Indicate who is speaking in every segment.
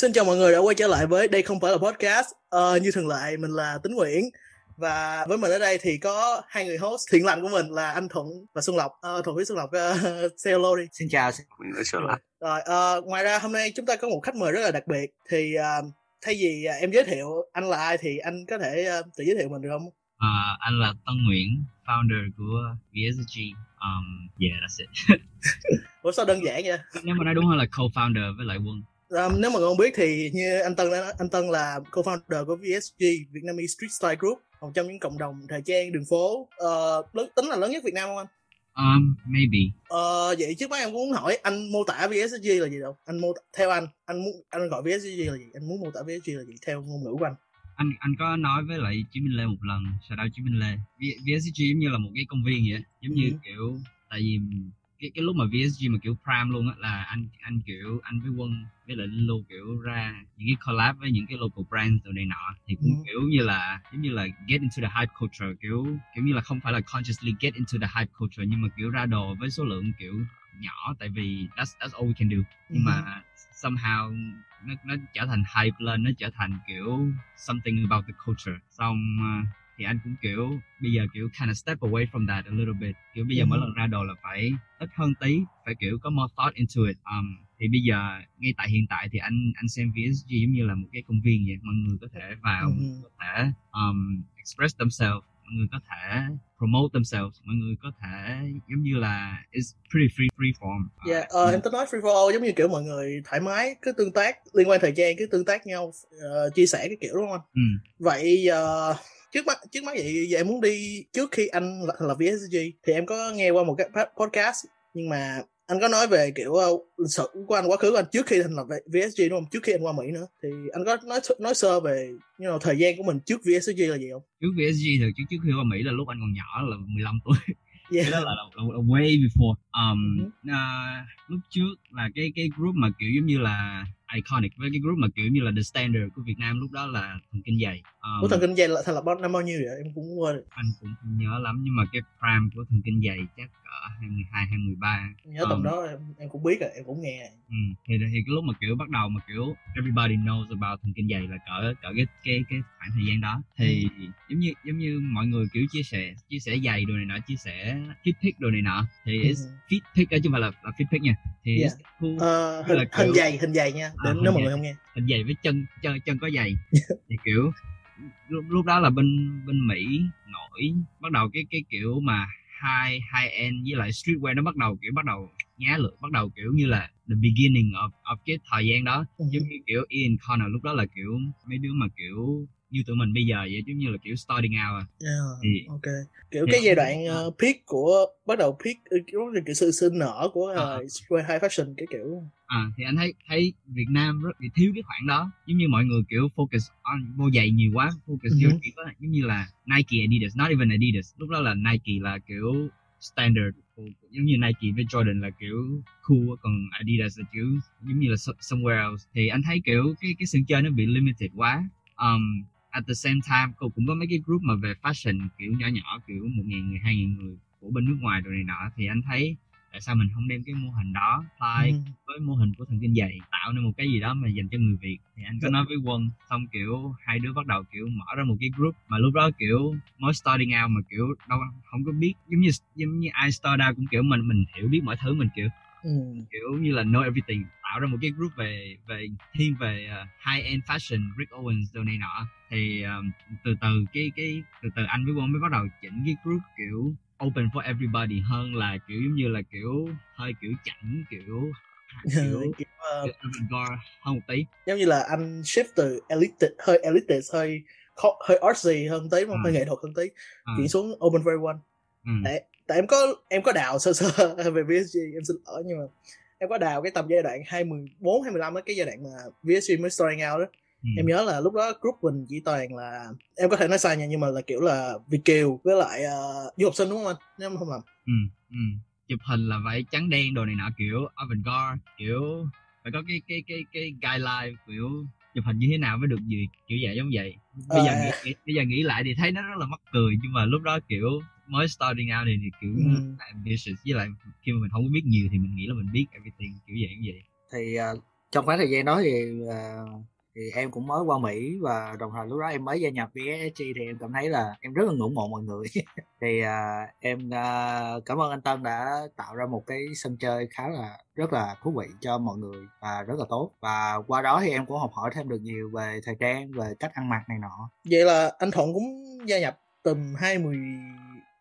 Speaker 1: Xin chào mọi người đã quay trở lại với đây không phải là podcast. Ờ, như thường lệ mình là Tính Nguyễn và với mình ở đây thì có hai người host thiện lành của mình là anh Thuận và Xuân Lộc. Ờ, Thuận với Xuân Lộc uh, say hello đi.
Speaker 2: Xin chào, xin
Speaker 3: lại.
Speaker 1: Rồi ờ, ngoài ra hôm nay chúng ta có một khách mời rất là đặc biệt thì uh, thay vì uh, em giới thiệu anh là ai thì anh có thể uh, tự giới thiệu mình được không?
Speaker 2: À, anh là Tân Nguyễn, founder của VSG. Um, yeah, that's it.
Speaker 1: Ủa sao đơn giản vậy?
Speaker 2: Nếu mà nói đúng hơn là co-founder với lại Quân.
Speaker 1: Um, nếu mà không biết thì như anh Tân anh Tân là co-founder của VSG Vietnamese Street Style Group một trong những cộng đồng thời trang đường phố uh, lớn, tính là lớn nhất Việt Nam không anh?
Speaker 2: Um, maybe.
Speaker 1: Ờ, vậy trước mắt em cũng muốn hỏi anh mô tả VSG là gì đâu? Anh mô theo anh, anh muốn anh gọi VSG là gì? Anh muốn mô tả VSG là gì theo ngôn ngữ của anh?
Speaker 2: Anh anh có nói với lại Chí Minh Lê một lần, sau đó Chí Minh Lê. V- VSG giống như là một cái công viên vậy, giống như
Speaker 1: Ừ.
Speaker 2: kiểu tại vì cái cái lúc mà VSG mà kiểu prime luôn á là anh anh kiểu anh với Quân với lại Linh Lu kiểu ra những cái collab với những cái local brands rồi này nọ thì cũng
Speaker 1: Ừ.
Speaker 2: kiểu như là giống như là get into the hype culture kiểu kiểu như là không phải là consciously get into the hype culture nhưng mà kiểu ra đồ với số lượng kiểu nhỏ tại vì that's that's all we can do nhưng
Speaker 1: Ừ.
Speaker 2: mà somehow nó nó trở thành hype lên nó trở thành kiểu something about the culture xong uh, thì anh cũng kiểu bây giờ kiểu kind of step away from that a little bit kiểu bây giờ
Speaker 1: Ừ.
Speaker 2: mỗi lần ra đồ là phải ít hơn tí phải kiểu có more thought into it um, thì bây giờ ngay tại hiện tại thì anh anh xem VSG giống như là một cái công viên vậy mọi người có thể vào
Speaker 1: Ừ.
Speaker 2: có thể um, express themselves mọi người có thể promote themselves mọi người có thể giống như là it's pretty free free form Uh,
Speaker 1: Dạ, ờ, em tính nói free giống như kiểu mọi người thoải mái cứ tương tác liên quan thời trang cứ tương tác nhau ờ, chia sẻ cái kiểu đúng không anh?
Speaker 2: ừ.
Speaker 1: Vậy ờ, trước mắt trước mắt vậy, vậy em muốn đi trước khi anh là, là VSG thì em có nghe qua một cái podcast nhưng mà anh có nói về kiểu ờ, lịch sử của anh quá khứ của anh trước khi thành lập VSG đúng không? Trước khi anh qua Mỹ nữa thì anh có nói nói sơ về you know, thời gian của mình trước VSG là gì không?
Speaker 2: trước VSG thì trước trước khi qua Mỹ là lúc anh còn nhỏ là 15 tuổi
Speaker 1: Yeah.
Speaker 2: cái đó là, là, là, là way before um,
Speaker 1: Ừ.
Speaker 2: à, lúc trước là cái cái group mà kiểu giống như là iconic với cái group mà kiểu như là the standard của Việt Nam lúc đó là thần kinh dày um,
Speaker 1: Của thần kinh dày là thành lập bao năm bao nhiêu vậy? Em cũng quên.
Speaker 2: anh cũng không nhớ lắm nhưng mà cái prime của thần kinh dày chắc cỡ 22 23
Speaker 1: Nhớ tầm
Speaker 2: Ờ.
Speaker 1: đó em, em cũng biết rồi, em cũng nghe.
Speaker 2: ừ. thì thì cái lúc mà kiểu bắt đầu mà kiểu everybody knows about thần kinh dày là cỡ cỡ cái cái cái khoảng thời gian đó thì giống như giống như mọi người kiểu chia sẻ chia sẻ giày đồ này nọ chia sẻ fit pick đồ này nọ thì
Speaker 1: Ừ.
Speaker 2: pick đó chứ không phải là, là fit pick nha thì
Speaker 1: Yeah.
Speaker 2: cool
Speaker 1: Ờ,
Speaker 2: Tức là
Speaker 1: hình,
Speaker 2: kiểu-
Speaker 1: hình dày, hình dày nha. Để
Speaker 2: À,
Speaker 1: nếu
Speaker 2: hình
Speaker 1: mọi người
Speaker 2: dày.
Speaker 1: không nghe.
Speaker 2: hình giày với chân chân chân có giày thì kiểu lúc, lúc đó là bên bên Mỹ nổi bắt đầu cái cái kiểu mà high high end với lại streetwear nó bắt đầu kiểu bắt đầu nhá lượt bắt đầu kiểu như là the beginning of of cái thời gian đó
Speaker 1: Ừ.
Speaker 2: giống như kiểu Ian Connor lúc đó là kiểu mấy đứa mà kiểu như tụi mình bây giờ vậy giống như là kiểu starting out à.
Speaker 1: Yeah,
Speaker 2: thì
Speaker 1: ok. Kiểu
Speaker 2: thì-
Speaker 1: cái giai đoạn ờ, peak của bắt đầu peak ừ, kiểu là kiểu sự sinh nở của uh, high fashion cái kiểu.
Speaker 2: À thì anh thấy thấy Việt Nam rất bị thiếu cái khoảng đó. Giống như mọi người kiểu focus on vô giày nhiều quá focus
Speaker 1: Ừ.
Speaker 2: vô chỉ có giống như là Nike Adidas not even Adidas. Lúc đó là Nike là kiểu standard. Giống như Nike với Jordan là kiểu cool còn Adidas là kiểu giống như là so- somewhere else. Thì anh thấy kiểu cái cái sân chơi nó bị limited quá. Um, at the same time cô cũng có mấy cái group mà về fashion kiểu nhỏ nhỏ kiểu một ngàn người hai ngàn người của bên nước ngoài rồi này nọ thì anh thấy tại sao mình không đem cái mô hình đó apply
Speaker 1: Ừ.
Speaker 2: với mô hình của thần kinh dày tạo nên một cái gì đó mà dành cho người Việt thì anh có
Speaker 1: Dạ.
Speaker 2: nói với Quân xong kiểu hai đứa bắt đầu kiểu mở ra một cái group mà lúc đó kiểu mới starting out mà kiểu đâu không có biết giống như giống như ai start out cũng kiểu mình mình hiểu biết mọi thứ mình kiểu
Speaker 1: Ừ.
Speaker 2: kiểu như là know everything tạo ra một cái group về về thiên về uh, high end fashion Rick Owens đồ này nọ thì um, từ từ cái cái từ từ anh với Quân mới bắt đầu chỉnh cái group kiểu open for everybody hơn là kiểu giống như là kiểu hơi kiểu chảnh kiểu kiểu
Speaker 1: kiểu, ờ,
Speaker 2: kiểu hơn một tí
Speaker 1: giống như là anh shift từ elite hơi elite hơi khó, hơi artsy hơn tí không?
Speaker 2: Ừ.
Speaker 1: hơi nghệ thuật hơn tí
Speaker 2: à,
Speaker 1: chuyển xuống open for everyone
Speaker 2: ừ.
Speaker 1: tại tại em có em có đào sơ sơ về VSG em xin lỗi nhưng mà em có đào cái tầm giai đoạn 24 25 đó cái giai đoạn mà VSG mới starting out đó
Speaker 2: Ừ.
Speaker 1: em nhớ là lúc đó group mình chỉ toàn là em có thể nói sai nha nhưng mà là kiểu là Việt kiều với lại uh, du học sinh đúng không anh nếu em không lầm
Speaker 2: ừ, ừ. chụp hình là phải trắng đen đồ này nọ kiểu avant-garde kiểu phải có cái cái cái cái guideline kiểu chụp hình như thế nào mới được gì kiểu vậy giống vậy bây giờ
Speaker 1: Ờ.
Speaker 2: nghĩ, nghĩ, bây giờ nghĩ lại thì thấy nó rất là mắc cười nhưng mà lúc đó kiểu mới starting out thì, thì kiểu
Speaker 1: Ừ.
Speaker 2: ambitious. Với lại khi mà mình không có biết nhiều thì mình nghĩ là mình biết everything kiểu vậy như vậy.
Speaker 1: Thì uh,
Speaker 3: trong khoảng thời gian đó thì uh, thì em cũng mới qua Mỹ và đồng thời lúc đó em mới gia nhập VSG thì em cảm thấy là em rất là ngưỡng mộ mọi người. Thì uh, em uh, cảm ơn anh Tân đã tạo ra một cái sân chơi khá là rất là thú vị cho mọi người và rất là tốt. Và qua đó thì em cũng học hỏi thêm được nhiều về thời trang về cách ăn mặc này nọ.
Speaker 1: Vậy là anh Thuận cũng gia nhập tầm hai mươi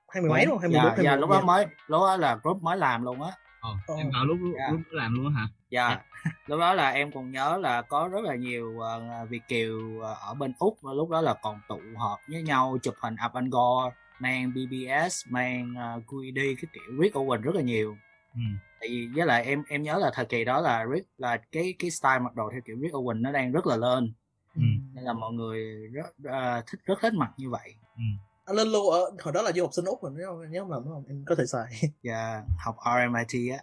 Speaker 1: hai mươi mấy không hai mươi
Speaker 3: dạ, dạ, lúc đó mới lúc đó là group mới làm luôn á.
Speaker 2: Ồ, em vào lúc
Speaker 3: Dạ.
Speaker 2: lúc làm luôn hả?
Speaker 3: dạ. Lúc đó là em còn nhớ là có rất là nhiều uh, việt kiều ờ, ở bên úc và lúc đó là còn tụ họp với nhau chụp hình up and go mang bbs mang uh, QED cái kiểu Rick Owen rất là nhiều.
Speaker 2: Ừ.
Speaker 3: tại vì với lại em em nhớ là thời kỳ đó là Rick là cái cái style mặc đồ theo kiểu Rick Owen nó đang rất là lên.
Speaker 2: Ừ.
Speaker 3: nên là mọi người rất ờ, thích rất thích mặc như vậy.
Speaker 1: Anh lên lưu ở hồi đó là du học sinh úc mình nhớ không nhớ không lầm đúng không? Em có thể xài.
Speaker 3: Và học RMIT á.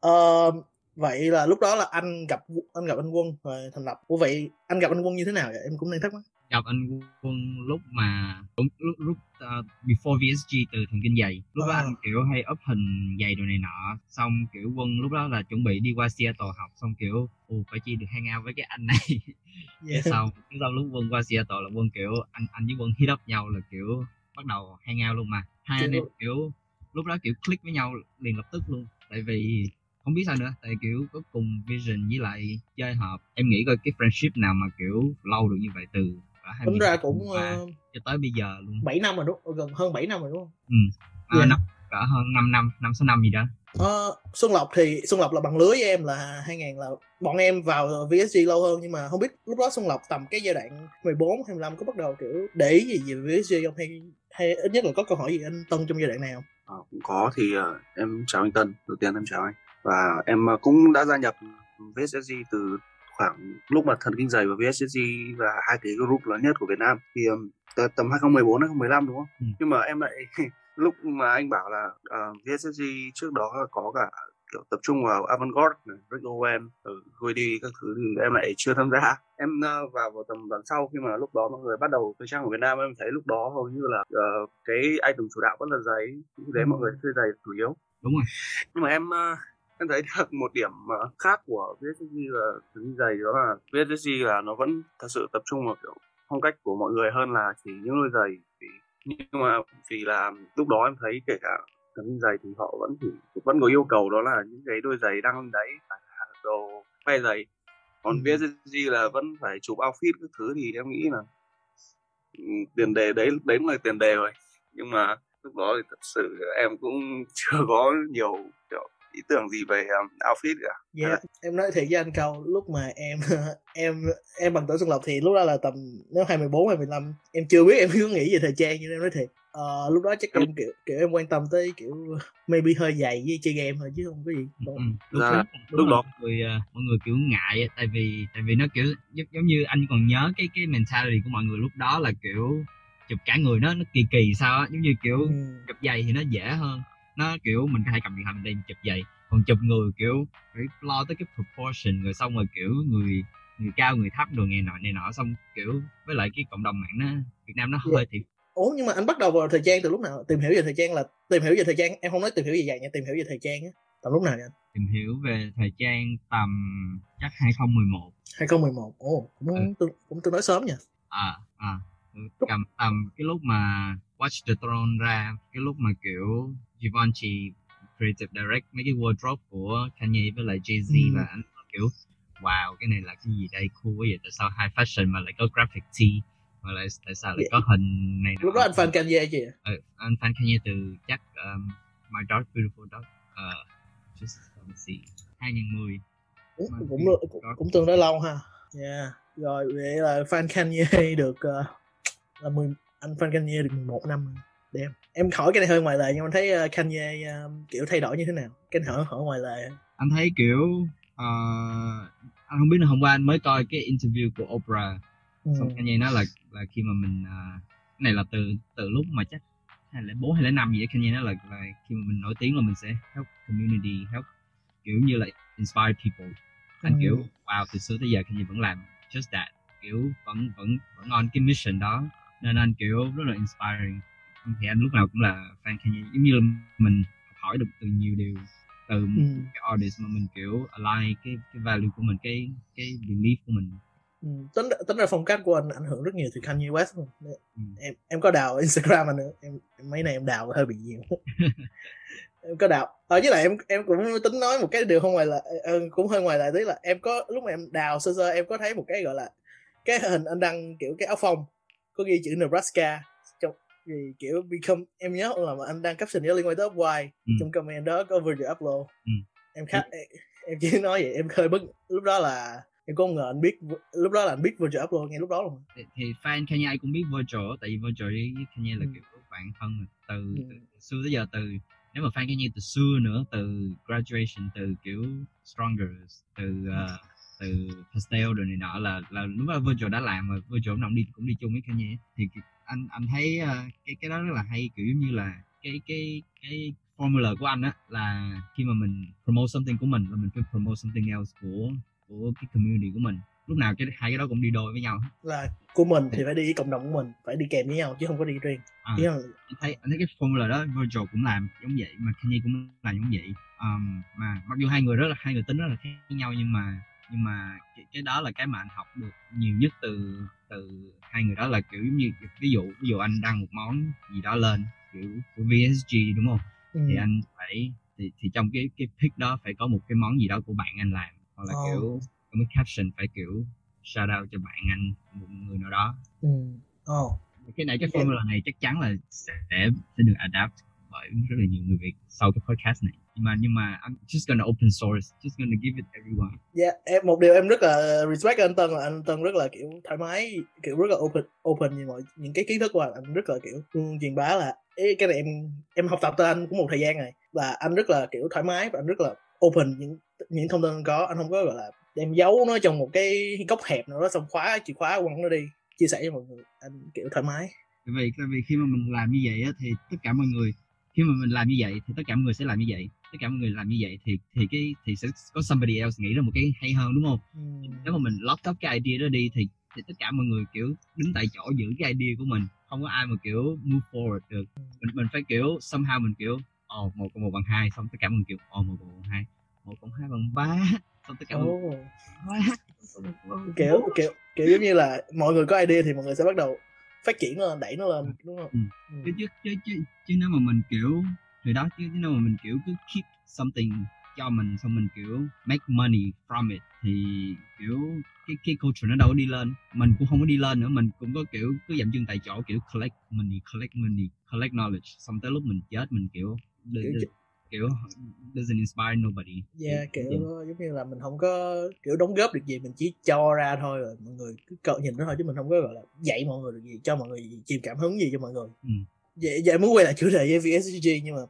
Speaker 1: Ờ, vậy là lúc đó là anh gặp anh gặp anh quân rồi thành lập. Ủa vậy anh gặp anh quân như thế nào vậy? Em cũng đang thắc mắc.
Speaker 2: Gặp anh quân lúc mà lúc lúc, lúc uh, before VSG từ thần kinh giày lúc đó
Speaker 1: À.
Speaker 2: anh kiểu hay up hình giày đồ này nọ. Xong kiểu quân lúc đó là chuẩn bị đi qua Seattle học. Xong kiểu ồ phải chi được hang out với cái anh này. Cái
Speaker 1: yeah.
Speaker 2: sau cái sau lúc quân qua Seattle là quân kiểu anh anh với quân hit up nhau là kiểu bắt đầu hang out luôn mà. Hai anh em kiểu lúc đó kiểu click với nhau liền lập tức luôn. Tại vì không biết sao nữa tại kiểu có cùng vision với lại chơi hợp. Em nghĩ coi cái friendship nào mà kiểu lâu được như vậy từ cả hai
Speaker 1: tính ra cũng uh,
Speaker 2: cho tới bây giờ luôn.
Speaker 1: 7 năm rồi đúng gần hơn 7 năm rồi đúng không?
Speaker 2: À,
Speaker 1: Yeah.
Speaker 2: năm cả hơn 5 năm năm sáu năm gì đó.
Speaker 1: Ờ, Xuân Lộc thì Xuân Lộc là bằng lứa với em là 2000 là bọn em vào VSG lâu hơn. Nhưng mà không biết lúc đó Xuân Lộc tầm cái giai đoạn 14 25 có bắt đầu kiểu để ý gì về VSG không? Hay hay ít nhất là có câu hỏi gì anh Tân trong giai đoạn này không?
Speaker 4: Ờ, cũng có thì ờ, em chào anh Tân đầu tiên em chào anh và em ờ, cũng đã gia nhập VSSG từ khoảng lúc mà thần kinh dày và VSSG là hai cái group lớn nhất của Việt Nam thì t- tầm 2014 2015 đúng không?
Speaker 2: Ừ.
Speaker 4: Nhưng mà em lại lúc mà anh bảo là uh, VSSG trước đó là có cả kiểu tập trung vào Avantgarde, này, Rick Owen, ở Guidi các thứ thì em lại chưa tham gia. Em ờ, vào vào tầm đoạn sau khi mà lúc đó mọi người bắt đầu thời trang của Việt Nam em thấy lúc đó hầu như là ờ, cái item chủ đạo vẫn là giấy, đấy
Speaker 1: Ừ.
Speaker 4: mọi người thuê giày chủ yếu
Speaker 2: đúng rồi
Speaker 4: nhưng mà em ờ, em thấy được một điểm ờ, khác của VSG là cái giày đó là VSG là nó vẫn thật sự tập trung vào kiểu phong cách của mọi người hơn là chỉ những đôi giày nhưng mà vì là lúc đó em thấy kể cả thần giày thì họ vẫn chỉ vẫn có yêu cầu đó là những cái đôi giày đăng lên đấy phải đồ khoe giày còn
Speaker 1: Ừ.
Speaker 4: VSG là vẫn phải chụp outfit các thứ thì em nghĩ là ừ, tiền đề đấy đấy là tiền đề rồi nhưng mà lúc đó thì thật sự em cũng chưa có nhiều kiểu ý tưởng gì về um, outfit cả
Speaker 1: Dạ, em nói thiệt với anh câu lúc mà em em em bằng tuổi Xuân Lộc thì lúc đó là tầm nếu 24 25 em chưa biết em có nghĩ về thời trang nhưng em nói thiệt. Ờ, lúc đó chắc em kiểu kiểu em quan tâm tới kiểu maybe hơi dày với chơi game thôi chứ không có gì.
Speaker 2: Ừ,
Speaker 1: Còn-
Speaker 2: lúc,
Speaker 4: Dạ,
Speaker 2: đó,
Speaker 4: lúc đó-
Speaker 2: mọi người ờ, mọi người kiểu ngại tại vì tại vì nó kiểu giống, giống như anh còn nhớ cái cái mentality của mọi người lúc đó là kiểu chụp cả người nó nó kỳ kỳ sao á giống như kiểu
Speaker 1: Ừ.
Speaker 2: chụp giày thì nó dễ hơn nó kiểu mình có thể cầm điện thoại mình đem chụp giày còn chụp người kiểu phải lo tới cái proportion rồi xong rồi kiểu người người cao người thấp đồ này nọ này nọ xong kiểu với lại cái cộng đồng mạng nó Việt Nam nó
Speaker 1: Dạ.
Speaker 2: hơi thì
Speaker 1: Ủa nhưng mà anh bắt đầu vào thời trang từ lúc nào? Tìm hiểu về thời trang là tìm hiểu về thời trang, em không nói tìm hiểu về giày nha, tìm hiểu về thời trang á. Tầm lúc nào vậy? anh?
Speaker 2: tìm hiểu về thời trang tầm chắc 2011
Speaker 1: 2011. Ồ, cũng
Speaker 2: Ừ.
Speaker 1: tương, cũng tương đối sớm nha.
Speaker 2: à à ừ, cầm tầm cái lúc mà Watch the Throne ra cái lúc mà kiểu Givenchy creative direct mấy cái wardrobe của Kanye với lại Jay-Z
Speaker 1: Ừ.
Speaker 2: là anh kiểu wow cái này là cái gì đây cool quá vậy tại sao high fashion mà lại có graphic tee mà lại tại sao lại có hình này
Speaker 1: Lúc đó anh fan Kanye chị.
Speaker 2: Ờ, anh fan Kanye từ chắc um, My Dark Beautiful Dark uh, just let me see 2010
Speaker 1: Cũng,
Speaker 2: Fan
Speaker 1: cũng,
Speaker 2: Kanye.
Speaker 1: cũng, cũng tương đối lâu ha. Yeah. Rồi vậy là fan Kanye được ờ, là 10 anh fan Kanye được 11 năm rồi. Đem. Em hỏi cái này hơi ngoài lề nhưng mà anh thấy ờ, Kanye ờ, kiểu thay đổi như thế nào? Cái này hỏi hỏi ngoài lề.
Speaker 2: anh thấy kiểu ờ, anh không biết là hôm qua anh mới coi cái interview của Oprah
Speaker 1: Ừ.
Speaker 2: xong Kanye nói là là khi mà mình à, cái này là từ từ lúc mà chắc hai lẻ bốn hay lẻ năm gì đó Kanye nói là, là khi mà mình nổi tiếng là mình sẽ help community help kiểu như là inspire people anh
Speaker 1: Ừ.
Speaker 2: kiểu wow từ xưa tới giờ Kanye vẫn làm just that kiểu vẫn vẫn vẫn on cái mission đó nên anh kiểu rất là inspiring thì anh lúc nào cũng là fan Kanye giống như là mình học hỏi được từ nhiều điều từ
Speaker 1: ừ.
Speaker 2: cái artist mà mình kiểu align cái cái value của mình cái cái belief của mình
Speaker 1: Ừ. tính tính ra phong cách của anh ảnh hưởng rất nhiều từ Kanye West luôn.
Speaker 2: Ừ.
Speaker 1: em em có đào Instagram anh nữa em, em mấy này em đào hơi bị nhiều em có đào ờ với lại em em cũng tính nói một cái điều không ngoài là ờ, cũng hơi ngoài lại tí là em có lúc mà em đào sơ sơ em có thấy một cái gọi là cái hình anh đăng kiểu cái áo phông có ghi chữ Nebraska trong vì kiểu become em nhớ là mà anh đăng caption nhớ liên quan tới Upwise
Speaker 2: Ừ.
Speaker 1: trong comment đó có Virgil Abloh
Speaker 2: Ừ.
Speaker 1: em khá em, em chỉ nói vậy em hơi bất lúc đó là em không ngờ anh biết lúc đó là anh biết Virgil Abloh ngay lúc đó luôn
Speaker 2: thì, thì fan Kanye cũng biết Virgil tại vì Virgil với Kanye là
Speaker 1: Ừ.
Speaker 2: kiểu bạn thân từ,
Speaker 1: Ừ.
Speaker 2: từ xưa tới giờ từ nếu mà fan Kanye từ xưa nữa từ graduation từ kiểu stronger từ ờ, từ pastel rồi này nọ là là lúc đó Virgil đã làm lúc nào cũng đi cũng đi chung với Kanye. Thì anh anh thấy ờ, cái cái đó rất là hay kiểu như là cái cái cái formula của anh á là khi mà mình promote something của mình là mình phải promote something else của của cái community của mình. Lúc nào cái hai cái đó cũng đi đôi với nhau
Speaker 1: là của mình thì phải đi với cộng đồng của mình phải đi kèm với nhau chứ không có đi riêng.
Speaker 2: À.
Speaker 1: chứ không
Speaker 2: anh thấy anh thấy cái formula đó Virgil cũng làm giống vậy mà Kanye cũng làm giống vậy. Um, mà mặc dù hai người rất là hai người tính rất là khác nhau nhưng mà nhưng mà cái, cái đó là cái mà anh học được nhiều nhất từ từ hai người đó là kiểu giống như ví dụ ví dụ anh đăng một món gì đó lên kiểu của VSG đúng không
Speaker 1: ừ.
Speaker 2: thì anh phải thì, thì trong cái cái pick đó phải có một cái món gì đó của bạn anh làm hoặc là
Speaker 1: Ồ.
Speaker 2: kiểu trong cái caption phải kiểu shout out cho bạn anh một người nào đó
Speaker 1: ừ. Ồ.
Speaker 2: cái này cái formula này chắc chắn là sẽ sẽ được adapt bởi rất là nhiều người Việt sau cái podcast này nhưng mà nhưng mà I'm just gonna open source just gonna give it everyone.
Speaker 1: Dạ, em một điều em rất là respect anh Tân là anh Tân rất là kiểu thoải mái, kiểu rất là open open như mọi những cái kiến thức của anh, anh rất là kiểu luôn truyền bá là Ê, cái này em em học tập từ anh cũng một thời gian rồi. Và anh rất là kiểu thoải mái và anh rất là open những những thông tin anh có, anh không có gọi là đem giấu nó trong một cái góc hẹp nào đó xong khóa chìa khóa quăng nó đi. Chia sẻ với mọi người anh kiểu thoải mái.
Speaker 2: Vì vì khi mà mình làm như vậy á, thì tất cả mọi người khi mà mình làm như vậy thì tất cả mọi người sẽ làm như vậy tất cả mọi người làm như vậy thì thì cái thì sẽ có somebody else nghĩ ra một cái hay hơn đúng không?
Speaker 1: Ừ.
Speaker 2: nếu mà mình lock up cái idea đó đi thì thì tất cả mọi người kiểu đứng tại chỗ giữ cái idea của mình. Không có ai mà kiểu move forward được. Mình mình phải kiểu somehow mình kiểu ồ một cộng một bằng hai. Xong tất cả mọi người kiểu ồ một cộng một bằng hai. Một cộng hai bằng ba. Xong tất cả mọi người
Speaker 1: kiểu kiểu kiểu giống như là mọi người có idea thì mọi người sẽ bắt đầu phát triển lên đẩy nó lên đúng không?
Speaker 2: Ừ.
Speaker 1: Ừ.
Speaker 2: chứ chứ chứ chứ, chứ nếu mà mình kiểu thì đó chứ nếu mà mình kiểu cứ keep something cho mình xong mình kiểu make money from it thì kiểu cái cái culture nó đâu có đi lên mình cũng không có đi lên nữa mình cũng có kiểu cứ dậm chân tại chỗ kiểu collect money collect money collect knowledge xong tới lúc mình chết mình kiểu
Speaker 1: Kiểu
Speaker 2: doesn't inspire nobody
Speaker 1: Yeah, kiểu
Speaker 2: Dạ.
Speaker 1: giống như là mình không có kiểu đóng góp được gì mình chỉ cho ra thôi rồi mọi người cứ cậu nhìn nó thôi chứ mình không có gọi là dạy mọi người được gì cho mọi người gì, truyền cảm hứng gì cho mọi người
Speaker 2: Ừ.
Speaker 1: vậy vậy muốn quay lại chủ đề với VSG nhưng mà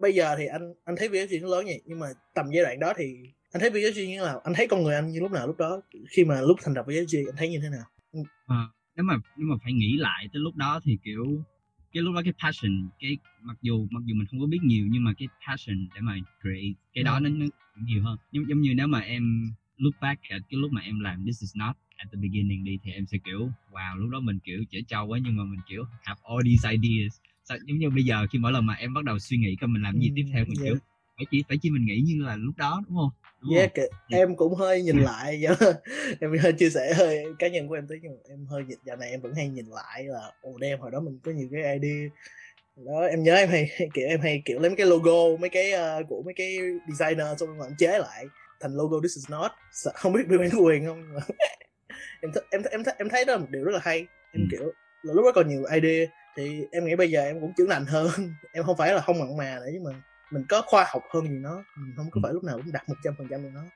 Speaker 1: bây- giờ thì anh anh thấy VSG nó lớn vậy nhưng mà tầm giai đoạn đó thì anh thấy VSG như thế nào? Anh thấy con người anh như lúc nào lúc đó? Khi mà lúc thành lập VSG anh thấy như thế nào?
Speaker 2: Ờ, nếu mà nếu mà phải nghĩ lại tới lúc đó thì kiểu cái lúc đó cái passion cái mặc dù mặc dù mình không có biết nhiều nhưng mà cái passion để mà create cái đó
Speaker 1: Ừ.
Speaker 2: nó, nó nhiều hơn. Giống giống như nếu mà em look back at cái lúc mà em làm this is not at the beginning đi thì em sẽ kiểu wow lúc đó mình kiểu trẻ trâu quá nhưng mà mình kiểu have all these ideas. Sao, giống như bây giờ khi mỗi lần mà em bắt đầu suy nghĩ coi mình làm gì
Speaker 1: Ừ,
Speaker 2: tiếp theo mình
Speaker 1: yeah.
Speaker 2: kiểu phải chỉ phải chỉ mình nghĩ như là lúc đó đúng không? Đúng
Speaker 1: yeah,
Speaker 2: không?
Speaker 1: kì- em cũng hơi nhìn lại em hơi chia sẻ hơi cá nhân của em tí nhưng mà em hơi nhìn- dạo này em vẫn hay nhìn lại là ồ đem hồi đó mình có nhiều cái idea. Đó em nhớ em hay kiểu em hay kiểu lấy mấy cái logo mấy cái ờ, của mấy cái designer xong rồi em chế lại thành logo this is not. Không biết bị bản quyền không em th- em th- em th- em thấy đó là một điều rất là hay. Em
Speaker 2: Ừ.
Speaker 1: kiểu là lúc đó còn nhiều idea thì em nghĩ bây giờ em cũng trưởng thành hơn. Em không phải là không mặn mà nữa nhưng mà mình có khoa học hơn gì nó. Mình không có
Speaker 2: Ừ.
Speaker 1: phải lúc nào cũng đặt một trăm phần trăm nó.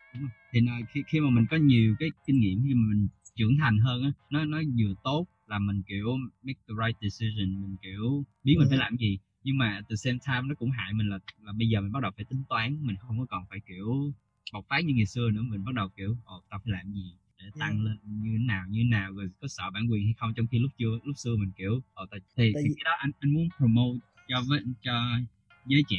Speaker 2: Thì là khi khi mà mình có nhiều cái kinh nghiệm khi mà mình trưởng thành hơn á nó nó vừa tốt là mình kiểu make the right decision mình kiểu biết mình
Speaker 1: Ừ.
Speaker 2: phải làm gì. Nhưng mà the same time nó cũng hại mình là là bây giờ mình bắt đầu phải tính toán mình không có còn phải kiểu bộc phát như ngày xưa nữa. Mình bắt đầu kiểu ồ tao phải làm gì để tăng
Speaker 1: Ừ.
Speaker 2: lên như thế nào như thế nào rồi có sợ bản quyền hay không? Trong khi lúc chưa lúc xưa mình kiểu tao thì, thì
Speaker 1: vì-
Speaker 2: cái đó anh anh muốn promote cho với cho giới trẻ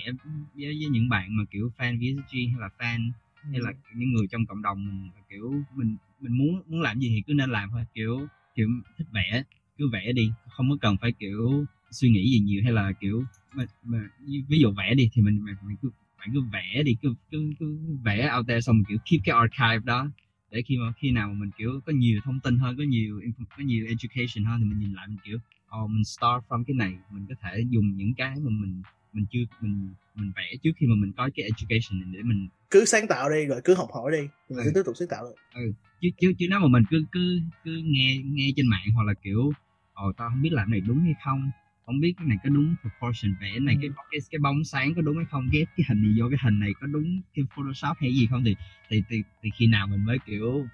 Speaker 2: với, với những bạn mà kiểu fan VSG hay là fan hay là những người trong cộng đồng mình là kiểu mình mình muốn muốn làm gì thì cứ nên làm thôi kiểu kiểu thích vẽ cứ vẽ đi không có cần phải kiểu suy nghĩ gì nhiều hay là kiểu mà, mà ví dụ vẽ đi thì mình mình, mình cứ bạn cứ vẽ đi cứ cứ, cứ vẽ out there xong mình kiểu keep cái archive đó để khi mà khi nào mà mình kiểu có nhiều thông tin hơn có nhiều có nhiều education hơn thì mình nhìn lại mình kiểu oh, mình start from cái này mình có thể dùng những cái mà mình mình chưa mình mình vẽ trước khi mà mình có cái education này để mình
Speaker 1: cứ sáng tạo đi rồi cứ học hỏi đi mình ừ. cứ tiếp tục sáng tạo được
Speaker 2: ừ. chứ chứ chứ nếu mà mình cứ cứ cứ nghe nghe trên mạng hoặc là kiểu ồ tao không biết làm này đúng hay không không biết cái này có đúng proportion vẽ này ừ. cái cái cái bóng sáng có đúng hay không? Ghép cái hình này vô cái hình này có đúng cái photoshop hay gì không? Thì thì thì, thì khi nào mình mới kiểu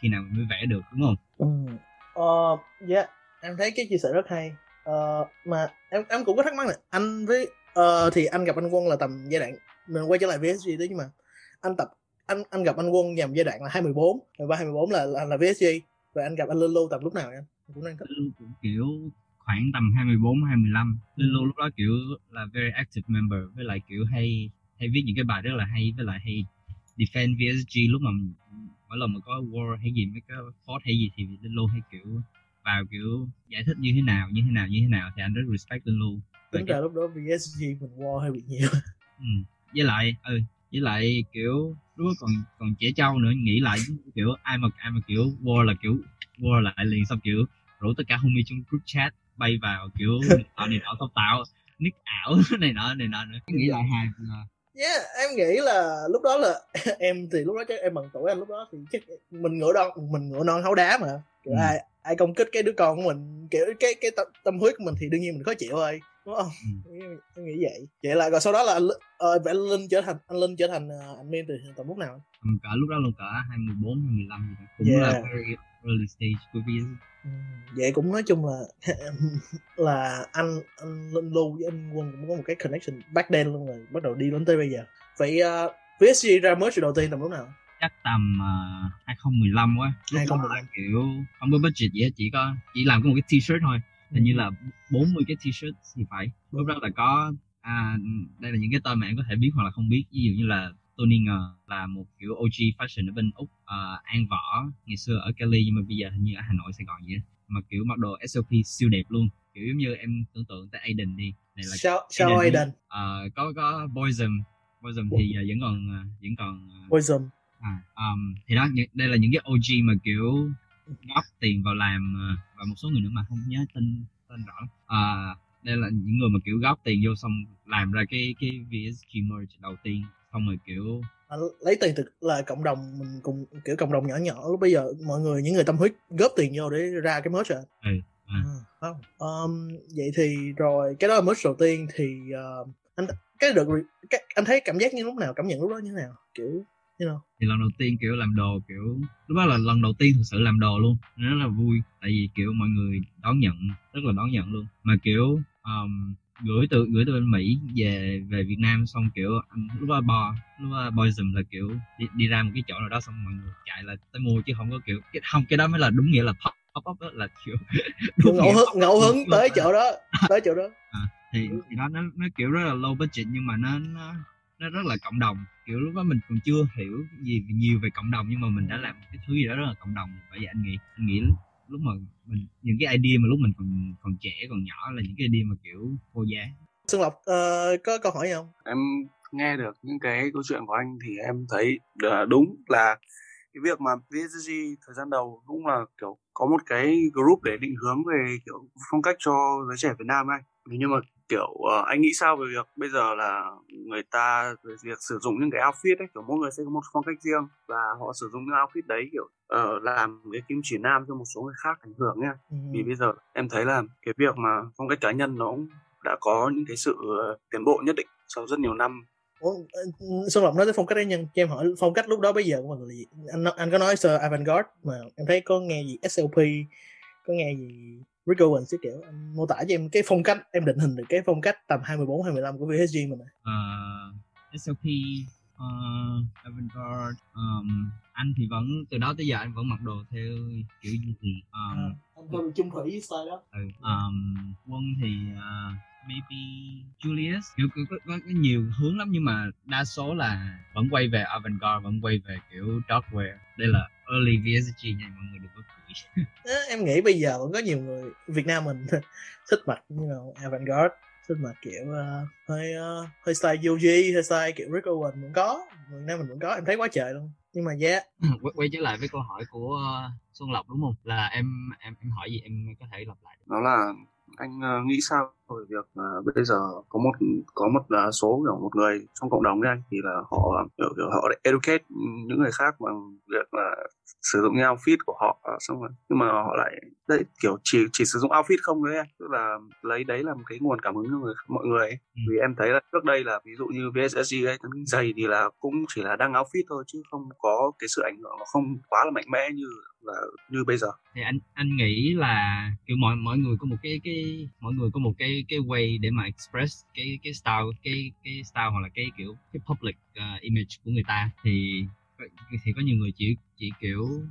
Speaker 2: khi nào mình mới vẽ được đúng không?
Speaker 1: Ừ. uh, yeah em thấy cái chia sẻ rất hay. Uh, mà em em cũng có thắc mắc này. Anh với uh, thì anh gặp anh quân là tầm giai đoạn mình quay trở lại VSG đấy nhưng mà. Anh tập anh anh gặp anh quân nhằm giai đoạn là 24 rồi ba 24 là là, là VSG rồi anh gặp anh Lulu tầm lúc nào anh?
Speaker 2: Cũng đang cũng kiểu khoảng tầm 24 25 Lulu ừ. lúc đó kiểu là very active member với lại kiểu hay hay viết những cái bài rất là hay với lại hay defend VSG lúc mà mỗi lần mà có war hay gì mấy cái fort hay gì thì Lulu hay kiểu vào kiểu giải thích như thế nào như thế nào như thế nào thì anh rất respect Linh luôn
Speaker 1: tính ra lúc đó VSG mình war hơi bị nhiều
Speaker 2: ừ. với lại ừ với lại kiểu lúc còn còn trẻ trâu nữa nghĩ lại kiểu ai mà ai mà kiểu war là kiểu war lại liền xong kiểu rủ tất cả homie trong group chat bay vào kiểu tạo này nọ tao tạo nick ảo này nọ này nọ nữa. Nghĩ lại hai
Speaker 1: Yeah, em nghĩ là lúc đó là em thì lúc đó chắc em bằng tuổi anh lúc đó thì chắc mình ngựa non mình ngựa non háo đá mà. Kiểu ừ. ai ai công kích cái đứa con của mình kiểu cái cái tâm, tâm huyết của mình thì đương nhiên mình khó chịu thôi đúng không? Ừ. em nghĩ vậy. Vậy là rồi sau đó là anh uh, vậy linh trở thành anh linh trở thành uh, admin từ tầm lúc nào?
Speaker 2: Ừ, cả lúc đó luôn cả hai mười bốn hai mười lăm cũng yeah. là early stage của VS
Speaker 1: ừ, vậy cũng nói chung là là anh anh linh lưu với anh quân cũng có một cái connection back then luôn rồi bắt đầu đi đến tới bây giờ. Vậy uh, VSG ra mới đầu tiên tầm lúc nào?
Speaker 2: Chắc tầm uh, 2015 quá. Lúc 2015 kiểu không có budget gì hết chỉ có chỉ làm có một cái t-shirt thôi. Hình như là 40 cái t-shirt thì phải. Lúc đó là có à, đây là những cái tên mà em có thể biết hoặc là không biết. Ví dụ như là Tony Ngờ là một kiểu OG fashion ở bên Úc uh, An Võ ngày xưa ở Cali nhưng mà bây giờ hình như ở Hà Nội Sài Gòn vậy mà kiểu mặc đồ SOP siêu đẹp luôn. Kiểu giống như em tưởng tượng tới Aiden đi.
Speaker 1: Này là sao sao Aiden?
Speaker 2: Uh, có có Boysum Boysum thì uh, vẫn còn uh, vẫn còn
Speaker 1: uh, Boysum
Speaker 2: à, um, thì đó đây là những cái OG mà kiểu góp tiền vào làm uh, và một số người nữa mà không nhớ tên tên rõ. À, đây là những người mà kiểu góp tiền vô xong làm ra cái cái VSG merge đầu tiên xong rồi kiểu
Speaker 1: à, lấy tiền từ là cộng đồng mình cùng kiểu cộng đồng nhỏ nhỏ lúc bây giờ mọi người những người tâm huyết góp tiền vô để ra cái merge
Speaker 2: à, ừ, à.
Speaker 1: À, um, vậy thì rồi cái đó là merge đầu tiên thì uh, anh cái được cái anh thấy cảm giác như lúc nào cảm nhận lúc đó như thế nào kiểu
Speaker 2: you know. thì lần đầu tiên kiểu làm đồ kiểu lúc đó là lần đầu tiên thực sự làm đồ luôn nó rất là vui tại vì kiểu mọi người đón nhận rất là đón nhận luôn mà kiểu um, gửi từ gửi từ bên Mỹ về về Việt Nam xong kiểu lúc đó bo lúc đó boysm là kiểu đi, đi ra một cái chỗ nào đó xong mọi người chạy là tới mua chứ không có kiểu cái không cái đó mới là đúng nghĩa là pop pop up đó là kiểu
Speaker 1: đúng ngẫu hứng ngẫu hứng tới chỗ đó tới chỗ đó.
Speaker 2: À, thì, thì đó nó nó kiểu rất là low budget nhưng mà nó nó nó rất là cộng đồng. Kiểu lúc đó mình còn chưa hiểu gì nhiều về cộng đồng nhưng mà mình đã làm cái thứ gì đó rất là cộng đồng. Bởi vậy anh nghĩ anh nghĩ lúc mà mình những cái idea mà lúc mình còn còn trẻ còn nhỏ là những cái idea mà kiểu vô giá.
Speaker 1: Xuân Lộc uh, có câu hỏi gì không?
Speaker 4: Em nghe được những cái câu chuyện của anh thì em thấy đúng là cái việc mà PSG thời gian đầu cũng là kiểu có một cái group để định hướng về kiểu phong cách cho giới trẻ Việt Nam anh nhưng mà kiểu uh, anh nghĩ sao về việc bây giờ là người ta việc sử dụng những cái outfit ấy kiểu mỗi người sẽ có một phong cách riêng và họ sử dụng những outfit đấy kiểu uh, làm cái kim chỉ nam cho một số người khác ảnh hưởng nha ừ. vì bây giờ em thấy là cái việc mà phong cách cá nhân nó cũng đã có những cái sự uh, tiến bộ nhất định sau rất nhiều năm.
Speaker 1: Ủa, Xuân Lộc nói tới phong cách cá nhân cho em hỏi phong cách lúc đó bây giờ của mọi người là gì? Anh anh có nói sơ avantgarde mà em thấy có nghe gì SLP có nghe gì Rick Owens sẽ kiểu mô tả cho em cái phong cách em định hình được cái phong cách tầm 24 25 của VSG mình này.
Speaker 2: Uh, SLP uh, Avantgarde um, anh thì vẫn từ đó tới giờ anh vẫn mặc đồ theo kiểu gì thì um,
Speaker 1: à, anh vẫn chung thủy style đó
Speaker 2: ừ, um, quân thì uh, maybe Julius kiểu có, có, có, có nhiều hướng lắm nhưng mà đa số là vẫn quay về avant-garde vẫn quay về kiểu darkwear đây là early VSG nha mọi người đừng có
Speaker 1: em nghĩ bây giờ vẫn có nhiều người Việt Nam mình thích mặc như là avant-garde xin mà kiểu uh, hơi uh, hơi style Yoji hơi style kiểu Rick Owen cũng có Việt Nam mình cũng có em thấy quá trời luôn. Nhưng mà yeah.
Speaker 2: Quay, quay trở lại với câu hỏi của uh, Xuân Lộc đúng không? Là em em em hỏi gì em có thể lặp lại
Speaker 4: đó là anh uh, nghĩ sao về việc uh, bây giờ có một có một uh, số kiểu một người trong cộng đồng ấy anh thì là họ kiểu, kiểu họ educate những người khác bằng việc là sử dụng cái outfit của họ xong rồi nhưng mà họ lại đấy kiểu chỉ chỉ sử dụng outfit không đấy anh tức là lấy đấy là một cái nguồn cảm hứng cho người mọi người ấy. Ừ. vì em thấy là trước đây là ví dụ như VSSG ấy giày thì là cũng chỉ là đăng outfit thôi chứ không có cái sự ảnh hưởng nó không quá là mạnh mẽ như là như bây giờ
Speaker 2: thì anh anh nghĩ là kiểu mọi mọi người có một cái cái mọi người có một cái cái way để mà express cái cái style cái cái style hoặc là cái kiểu cái public uh, image của người ta. Thì thì có nhiều người chỉ chỉ kiểu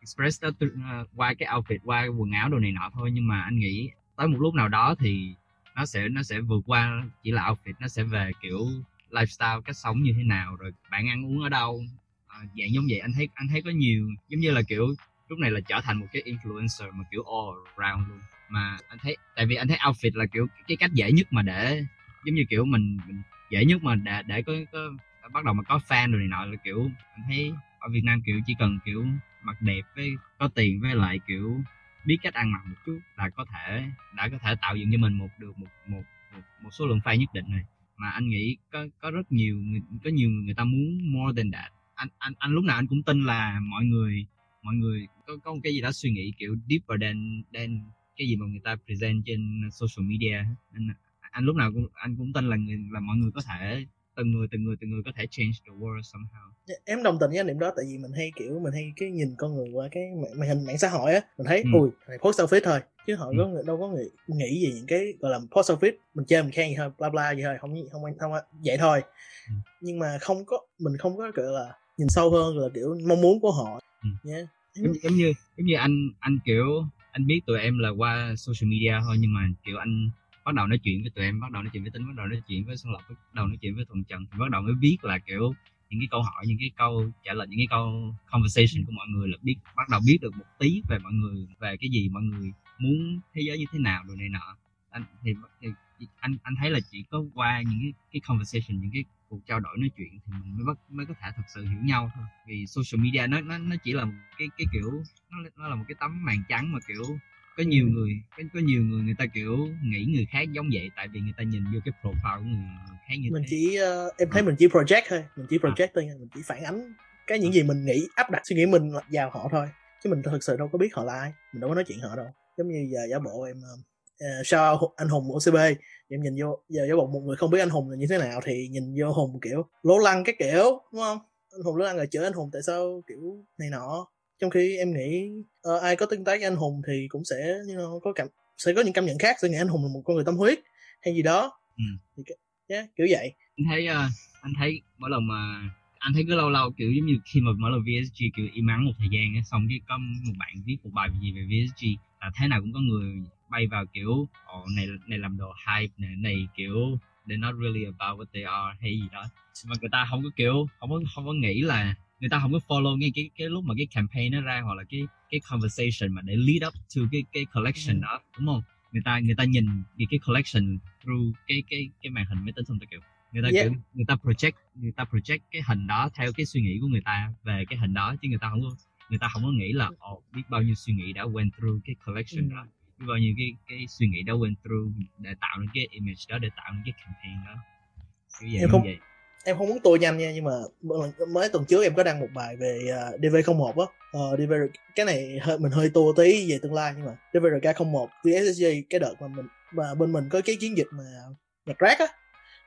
Speaker 2: express đó uh, qua cái outfit qua quần áo đồ này nọ thôi. Nhưng mà anh nghĩ tới một lúc nào đó thì nó sẽ nó sẽ vượt qua chỉ là outfit nó sẽ về kiểu lifestyle cách sống như thế nào rồi bạn ăn uống ở đâu. À, dạng giống vậy. Anh thấy anh thấy có nhiều giống như là kiểu lúc này là trở thành một cái influencer mà kiểu all around luôn mà anh thấy tại vì anh thấy outfit là kiểu cái cách dễ nhất mà để giống như kiểu mình, mình dễ nhất mà để để có, có bắt đầu mà có fan rồi này nọ là kiểu anh thấy ở Việt Nam kiểu chỉ cần kiểu mặc đẹp với có tiền với lại kiểu biết cách ăn mặc một chút là có thể đã có thể tạo dựng cho mình một được một một một, một số lượng fan nhất định này mà anh nghĩ có có rất nhiều có nhiều người, người ta muốn more than that. Anh anh anh lúc nào anh cũng tin là mọi người mọi người có có một cái gì đó suy nghĩ kiểu deeper than than cái gì mà người ta present trên social media nên anh lúc nào cũng anh cũng tin là người là mọi người có thể từng người từng người từng người có thể change the world somehow
Speaker 1: dạ, em đồng tình với anh điểm đó tại vì mình hay kiểu mình hay cái nhìn con người qua cái màn hình mạng xã hội á mình thấy ừ. ui này post selfie thôi chứ họ ừ. có đâu có nghĩ, nghĩ gì những cái gọi là post selfie mình chơi mình khen gì thôi bla bla gì thôi không không không, không vậy thôi ừ. nhưng mà không có mình không có kiểu là nhìn sâu hơn là kiểu mong muốn của họ
Speaker 2: ừ. yeah. giống, giống như giống như anh anh kiểu anh biết tụi em là qua social media thôi nhưng mà kiểu anh bắt đầu nói chuyện với tụi em bắt đầu nói chuyện với tính bắt đầu nói chuyện với xuân lộc bắt đầu nói chuyện với thuần trần thì bắt đầu mới biết là kiểu những cái câu hỏi những cái câu trả lời những cái câu conversation của mọi người là biết bắt đầu biết được một tí về mọi người về cái gì mọi người muốn thế giới như thế nào rồi này nọ. Anh thì, thì anh anh thấy là chỉ có qua những cái cái conversation những cái cuộc trao đổi nói chuyện thì mình mới bắt mới có thể thật sự hiểu nhau thôi vì social media nó nó nó chỉ là một cái cái kiểu nó nó là một cái tấm màn trắng mà kiểu có nhiều người có, có nhiều người người ta kiểu nghĩ người khác giống vậy tại vì người ta nhìn vô cái profile của người khác như
Speaker 1: mình thế. chỉ uh, em thấy à. mình chỉ project thôi mình chỉ project à. thôi mình chỉ phản ánh cái những gì mình nghĩ áp đặt suy nghĩ mình vào họ thôi chứ mình thực sự đâu có biết họ là ai mình đâu có nói chuyện họ đâu giống như giờ giả bộ em uh, sao anh hùng OCB em nhìn vô giờ bộ một người không biết anh hùng là như thế nào thì nhìn vô hùng kiểu lố lăng cái kiểu đúng không? Anh hùng lố lăng rồi chửi anh hùng tại sao kiểu này nọ. Trong khi em nghĩ uh, ai có tương tác với anh hùng thì cũng sẽ you know, có cảm sẽ có những cảm nhận khác sẽ nghĩ anh hùng là một con người tâm huyết hay gì đó. Ừ. thì, yeah, kiểu vậy.
Speaker 2: Anh thấy uh, anh thấy mỗi lần mà anh thấy cứ lâu lâu kiểu giống như khi mà mỗi lần VSG kiểu im ắng một thời gian ấy, xong cái có một bạn viết một bài gì về VSG là thế nào cũng có người bay vào kiểu ồ này này làm đồ hype này này kiểu they're not really about what they are hay gì đó mà người ta không có kiểu không có không có nghĩ là người ta không có follow ngay cái cái lúc mà cái campaign nó ra hoặc là cái cái conversation mà để lead up to cái cái collection ừ. đó đúng không người ta người ta nhìn cái cái collection through cái cái cái màn hình máy tính xong ta kiểu người ta yeah. kiểu người ta project người ta project cái hình đó theo cái suy nghĩ của người ta về cái hình đó chứ người ta không có người ta không có nghĩ là oh, biết bao nhiêu suy nghĩ đã went through cái collection ừ. đó biết bao nhiêu cái cái suy nghĩ đã went through để tạo nên cái image đó để tạo nên cái campaign đó kiểu vậy,
Speaker 1: em không vậy em không muốn tôi nhanh nha nhưng mà mới tuần trước em có đăng một bài về uh, à, DV01 á uh, DV cái này hơi mình hơi tua tí về tương lai nhưng mà DVRK01 VSSG cái đợt mà mình mà bên mình có cái chiến dịch mà nhặt rác á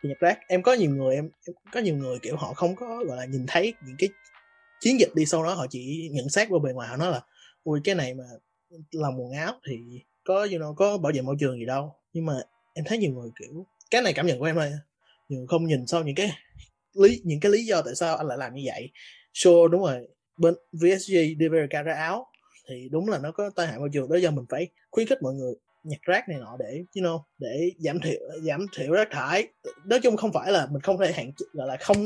Speaker 1: thì nhặt rác. Em có nhiều người em, em có nhiều người kiểu họ không có gọi là nhìn thấy những cái chiến dịch đi sau đó họ chỉ nhận xét qua bề ngoài họ nói là ui cái này mà làm quần áo thì có you know, có bảo vệ môi trường gì đâu. Nhưng mà em thấy nhiều người kiểu cái này cảm nhận của em thôi nhưng không nhìn sau những cái lý những cái lý do tại sao anh lại làm như vậy. Show đúng rồi bên VSG đi về ra áo thì đúng là nó có tai hại môi trường. Đó do mình phải khuyến khích mọi người nhặt rác này nọ để you know để giảm thiểu giảm thiểu rác thải. Nói chung không phải là mình không thể hạn gọi là không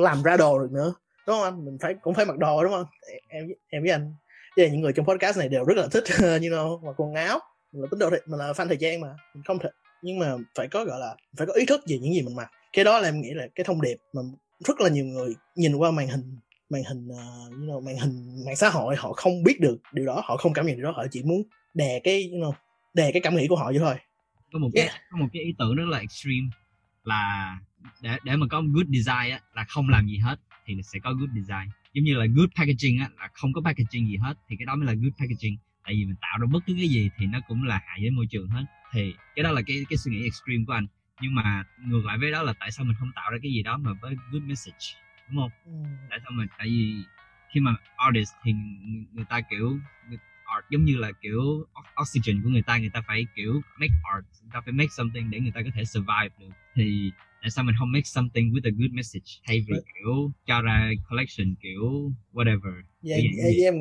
Speaker 1: làm ra đồ được nữa đúng không anh? Mình phải cũng phải mặc đồ đúng không? Em em với anh với những người trong podcast này đều rất là thích you know mặc quần áo. Mình là tính đồ mình là fan thời trang mà mình không thể nhưng mà phải có gọi là phải có ý thức về những gì mình mặc. Cái đó là em nghĩ là cái thông điệp mà rất là nhiều người nhìn qua màn hình màn hình uh, you know, màn hình mạng xã hội họ không biết được điều đó họ không cảm nhận điều đó họ chỉ muốn đè cái you know, đè cái cảm nghĩ của họ vậy thôi.
Speaker 2: Có một cái có một cái ý tưởng rất là extreme là để để mà có good design á là không làm gì hết thì sẽ có good design. Giống như là good packaging á là không có packaging gì hết thì cái đó mới là good packaging. Tại vì mình tạo ra bất cứ cái gì thì nó cũng là hại với môi trường hết. Thì cái đó là cái cái suy nghĩ extreme của anh. Nhưng mà ngược lại với đó là tại sao mình không tạo ra cái gì đó mà với good message đúng không? Ừ. tại sao mình tại vì khi mà artist thì người ta kiểu art giống như là kiểu oxygen của người ta người ta phải kiểu make art người ta phải make something để người ta có thể survive được. Thì tại sao mình không make something with a good message? Thay vì kiểu cho ra collection kiểu whatever.
Speaker 1: Dạ, dạ, dạ em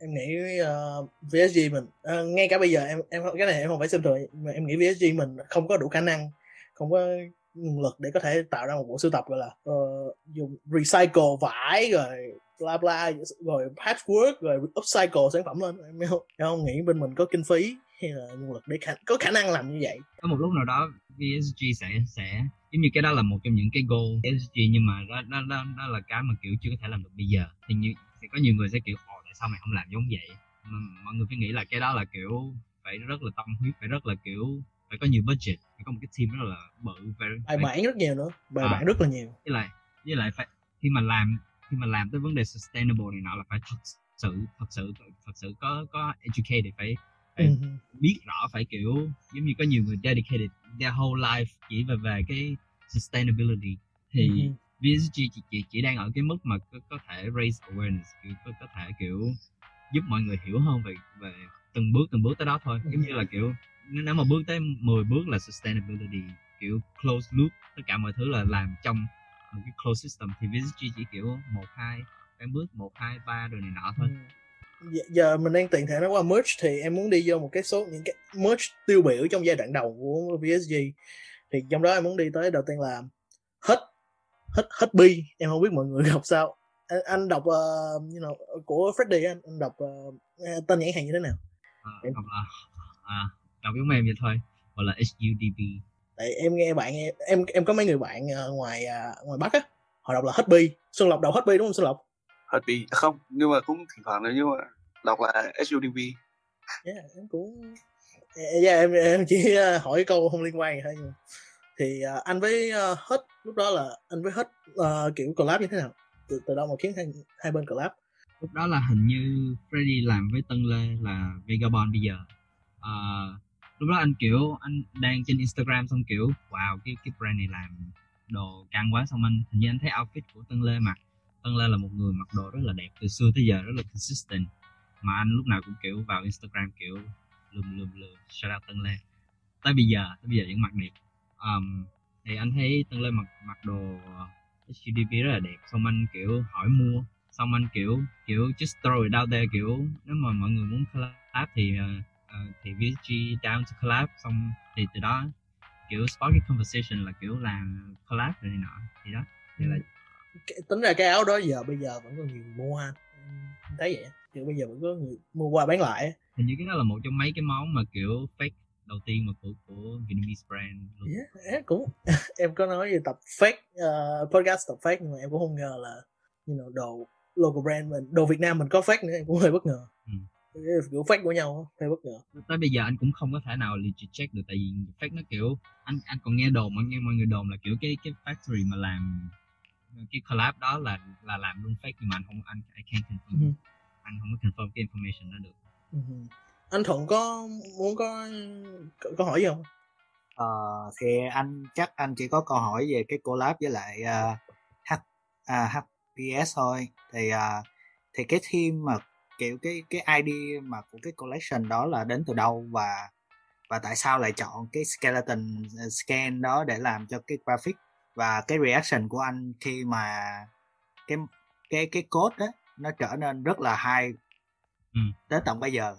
Speaker 1: em nghĩ uh, ờ, VSG mình uh, ngay cả bây giờ em em cái này em không phải xem thường mà em nghĩ VSG mình không có đủ khả năng không có nguồn lực để có thể tạo ra một bộ sưu tập gọi là uh, dùng recycle vải rồi bla bla rồi patchwork rồi upcycle sản phẩm lên. Em không, em không nghĩ bên mình có kinh phí hay là nguồn lực để khả, có khả năng làm như vậy.
Speaker 2: Có một lúc nào đó VSG sẽ sẽ giống như cái đó là một trong những cái goal VSG nhưng mà đó, đó, đó, đó là cái mà kiểu chưa có thể làm được bây giờ. Thì như thì có nhiều người sẽ kiểu ồ tại sao mày không làm giống vậy? Mà mọi người phải nghĩ là cái đó là kiểu phải rất là tâm huyết phải rất là kiểu phải có nhiều budget phải có một cái team rất là bự phải,
Speaker 1: bài bản rất nhiều nữa bài à, bản rất là nhiều.
Speaker 2: Với lại với lại phải khi mà làm khi mà làm tới vấn đề sustainable này nọ là phải thật sự thật sự thật sự có có educated phải phải uh-huh. biết rõ phải kiểu giống như có nhiều người dedicated their whole life chỉ về về cái sustainability thì uh-huh. VSG chỉ, chỉ, chỉ đang ở cái mức mà có, có thể raise awareness kiểu có, có thể kiểu giúp mọi người hiểu hơn về về từng bước từng bước tới đó thôi giống như là kiểu nếu mà bước tới 10 bước là sustainability kiểu close loop tất cả mọi thứ là làm trong một cái closed system thì VSG chỉ kiểu một hai cái bước một hai ba rồi này nọ thôi.
Speaker 1: Ừ. giờ mình đang tiện thể nói qua merch thì em muốn đi vô một cái số những cái merch tiêu biểu trong giai đoạn đầu của VSG thì trong đó em muốn đi tới đầu tiên là hết hết hết bi. Em không biết mọi người đọc sao. Anh, anh đọc uh, you know, của Freddy anh, anh đọc uh, tên nhãn hàng như thế nào?
Speaker 2: À, em... đọc là à, đọc giống em vậy thôi. Gọi là HUDB
Speaker 1: tại em nghe bạn em em có mấy người bạn uh, ngoài uh, ngoài bắc á họ đọc là hết bi xuân lộc đọc hết bi đúng không xuân lộc?
Speaker 4: Hết bi không nhưng mà cũng thỉnh thoảng nếu như mà đọc là SUDV
Speaker 1: yeah, em cũng yeah, em em chỉ hỏi câu không liên quan gì thôi nhưng thì uh, anh với uh, hết lúc đó là anh với hết uh, kiểu collab như thế nào? Từ từ đâu mà khiến hai, hai bên collab?
Speaker 2: Lúc đó là hình như Freddy làm với Tân Lê là Vagabond bây giờ. Uh, lúc đó anh kiểu anh đang trên Instagram xong kiểu wow cái cái brand này làm đồ căng quá. Xong anh hình như anh thấy outfit của Tân Lê mặc Tân Lê là một người mặc đồ rất là đẹp từ xưa tới giờ rất là consistent. Mà anh lúc nào cũng kiểu vào Instagram kiểu lùm lùm lùm shout out Tân Lê. Tới bây giờ tới bây giờ vẫn mặc đẹp. Um, thì anh thấy Tân Lê mặc mặc đồ ờ, HDP rất là đẹp. Xong anh kiểu hỏi mua. Xong anh kiểu kiểu just throw it out there kiểu nếu mà mọi người muốn collab thì uh, uh, thì VSG down to collab xong thì từ đó kiểu spark conversation là kiểu làm collab rồi này nọ thì đó thì là
Speaker 1: ừ. tính ra cái áo đó giờ bây giờ vẫn còn nhiều mua ha thấy vậy kiểu bây giờ vẫn có người mua qua bán lại
Speaker 2: hình như cái đó là một trong mấy cái món mà kiểu fake đầu tiên mà của của Vietnamese brand
Speaker 1: luôn. Yeah, yeah, cũng em có nói về tập fake uh, podcast tập fake nhưng mà em cũng không ngờ là you know, đồ local brand mình đồ Việt Nam mình có fake nữa em cũng hơi bất ngờ ừ kiểu fake của nhau hơi bất ngờ
Speaker 2: tới bây giờ anh cũng không có thể nào legit check được tại vì fake nó kiểu anh anh còn nghe đồn mà nghe mọi người đồn là kiểu cái cái factory mà làm cái collab đó là là làm luôn fake nhưng mà anh không anh I can't confirm. Uh-huh. anh không có confirm cái information đó được.
Speaker 1: Uh-huh. anh thuận có muốn có có hỏi gì không?
Speaker 3: Ờ thì anh chắc anh chỉ có câu hỏi về cái collab với lại uh, H à, HPS thôi. Thì uh, thì cái team mà kiểu cái cái ID mà của cái collection đó là đến từ đâu và và tại sao lại chọn cái skeleton ờ, scan đó để làm cho cái graphic? Và cái reaction của anh khi mà cái cái cái code đó nó trở nên rất là hay ừ. tới tận bây giờ.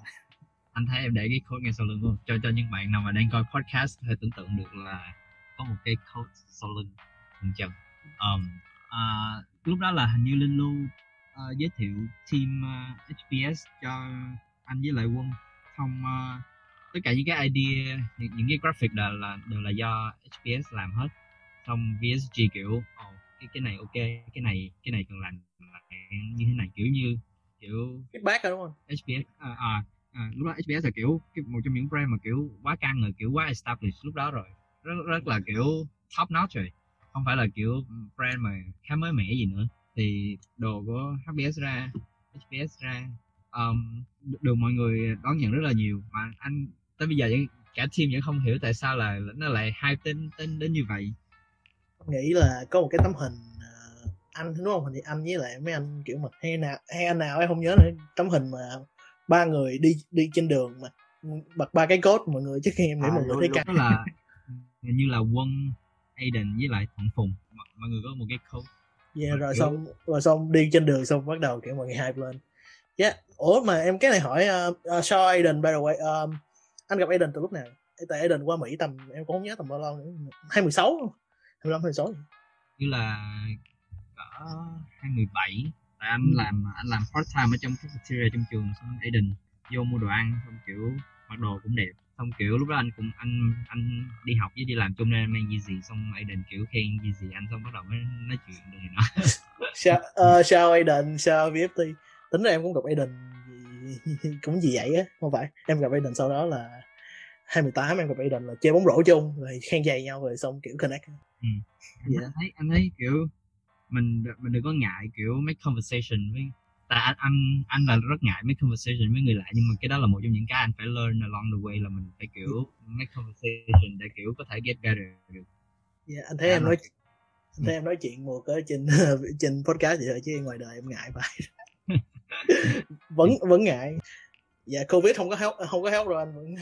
Speaker 2: Anh thấy em để cái code ngay sau lưng luôn cho cho những bạn nào mà đang coi podcast có thể tưởng tượng được là có một cái code sau lưng. Phần chân um, uh, lúc đó là hình như linh lưu uh, giới thiệu team uh, ờ, HPS cho anh với lại quân. Xong uh, tất cả những cái idea những, những cái graphic đều là đều là do HPS làm hết. Xong VSG kiểu oh, cái cái này ok cái này cái này cần làm như thế này kiểu như kiểu
Speaker 1: feedback rồi đúng không?
Speaker 2: HPS à, à, à, lúc đó HPS là kiểu cái, một trong những brand mà kiểu quá căng rồi kiểu quá established lúc đó rồi. Rất rất là kiểu top notch rồi. Không phải là kiểu brand mà khá mới mẻ gì nữa thì đồ của HPS ra HPS ra um, được mọi người đón nhận rất là nhiều. Mà anh tới bây giờ vẫn, cả team vẫn không hiểu tại sao là nó lại hype đến đến đến như vậy.
Speaker 1: Nghĩ là có một cái tấm hình uh, anh đúng không? Hình thì anh với lại mấy anh kiểu mà hay nào hay anh nào em không nhớ nữa. Tấm hình mà ba người đi đi trên đường mà bật ba cái cốt mọi người trước khi em nghĩ à, mọi người thấy
Speaker 2: căng là hình như là quân Aiden với lại Thuận Phùng. Mọi, mọi người có một cái code
Speaker 1: yeah, rồi xong rồi xong đi trên đường xong bắt đầu kiểu mọi người hype lên. Yeah ủa mà em cái này hỏi uh, uh, Shaw Aiden by the way um, anh gặp Aiden từ lúc nào? Tại Aiden qua Mỹ tầm em cũng không nhớ tầm bao lâu nữa 2016 25 26
Speaker 2: như là cỡ 2017 tại anh ừ. làm anh làm part time ở trong cafeteria trong trường xong Aiden vô mua đồ ăn xong kiểu mặc đồ cũng đẹp xong kiểu lúc đó anh cũng anh anh đi học với đi làm chung nên mang gì xong Aiden kiểu khen gì anh xong bắt đầu mới nói chuyện này nọ
Speaker 1: sao uh, sao Aiden sao VFT tính ra em cũng gặp Aiden cũng gì vậy á không phải em gặp Aiden sau đó là 2018 em gặp Aiden là chơi bóng rổ chung rồi khen giày nhau rồi xong kiểu connect
Speaker 2: ừ. anh, yeah. thấy anh thấy kiểu mình mình đừng có ngại kiểu make conversation với tại anh anh anh là rất ngại make conversation với người lạ nhưng mà cái đó là một trong những cái anh phải learn along the way là mình phải kiểu make conversation để kiểu có thể get better. Được
Speaker 1: yeah, anh thấy à, em nói anh thấy ừ. em nói chuyện một ở trên trên podcast vậy thôi chứ ngoài đời em ngại vậy vẫn vẫn ngại. Dạ yeah, covid không có help không có help rồi anh vẫn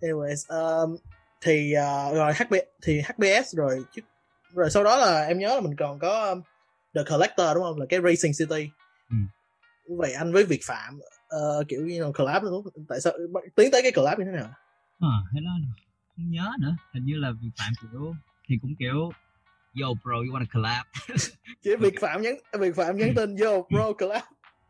Speaker 1: anyways um, thì uh, rồi HB thì HBS rồi chứ rồi sau đó là em nhớ là mình còn có um, The Collector đúng không? Là cái Racing City. Ừ. vậy anh với Việt Phạm uh, kiểu như là collab đúng không? Tại sao tiến tới cái collab như thế nào?
Speaker 2: À thế đó không nhớ nữa. Hình như là Việt Phạm kiểu thì cũng kiểu yo bro you wanna collab?
Speaker 1: Chỉ Việt Phạm nhắn Việt Phạm nhắn tin yo bro collab.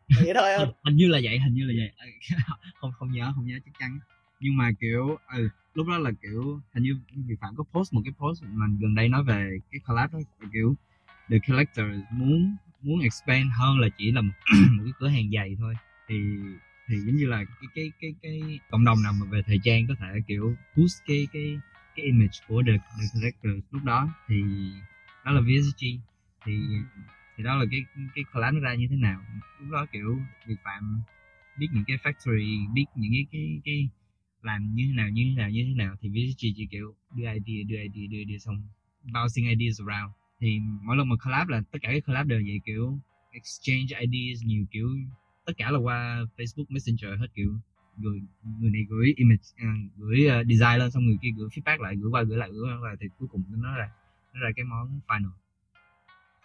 Speaker 1: Vậy thôi
Speaker 2: anh. Hình như là vậy hình như là vậy. Không không nhớ không nhớ chắc chắn. Nhưng mà kiểu ừ lúc đó là kiểu hình như Việt Phạm có post một cái post mà gần đây nói về cái collab đó kiểu The Collector muốn muốn expand hơn là chỉ là một, một cái cửa hàng giày thôi. Thì thì giống như là cái cái cái cái cộng đồng nào mà về thời trang có thể kiểu boost cái cái cái image của The, The Collector lúc đó thì đó là VSG thì thì đó là cái cái collab nó ra như thế nào. Lúc đó kiểu Việt Phạm biết những cái factory biết những cái cái cái làm như thế nào như thế nào như thế nào thì VSG chỉ kiểu đưa idea đưa idea đưa idea xong bouncing ideas around thì mỗi lần mà collab là tất cả các collab đều vậy kiểu exchange ideas nhiều kiểu tất cả là qua Facebook Messenger hết kiểu người người này gửi image uh, gửi uh, design lên xong người kia gửi feedback lại gửi qua gửi lại gửi qua thì cuối cùng nó ra nó ra cái món final.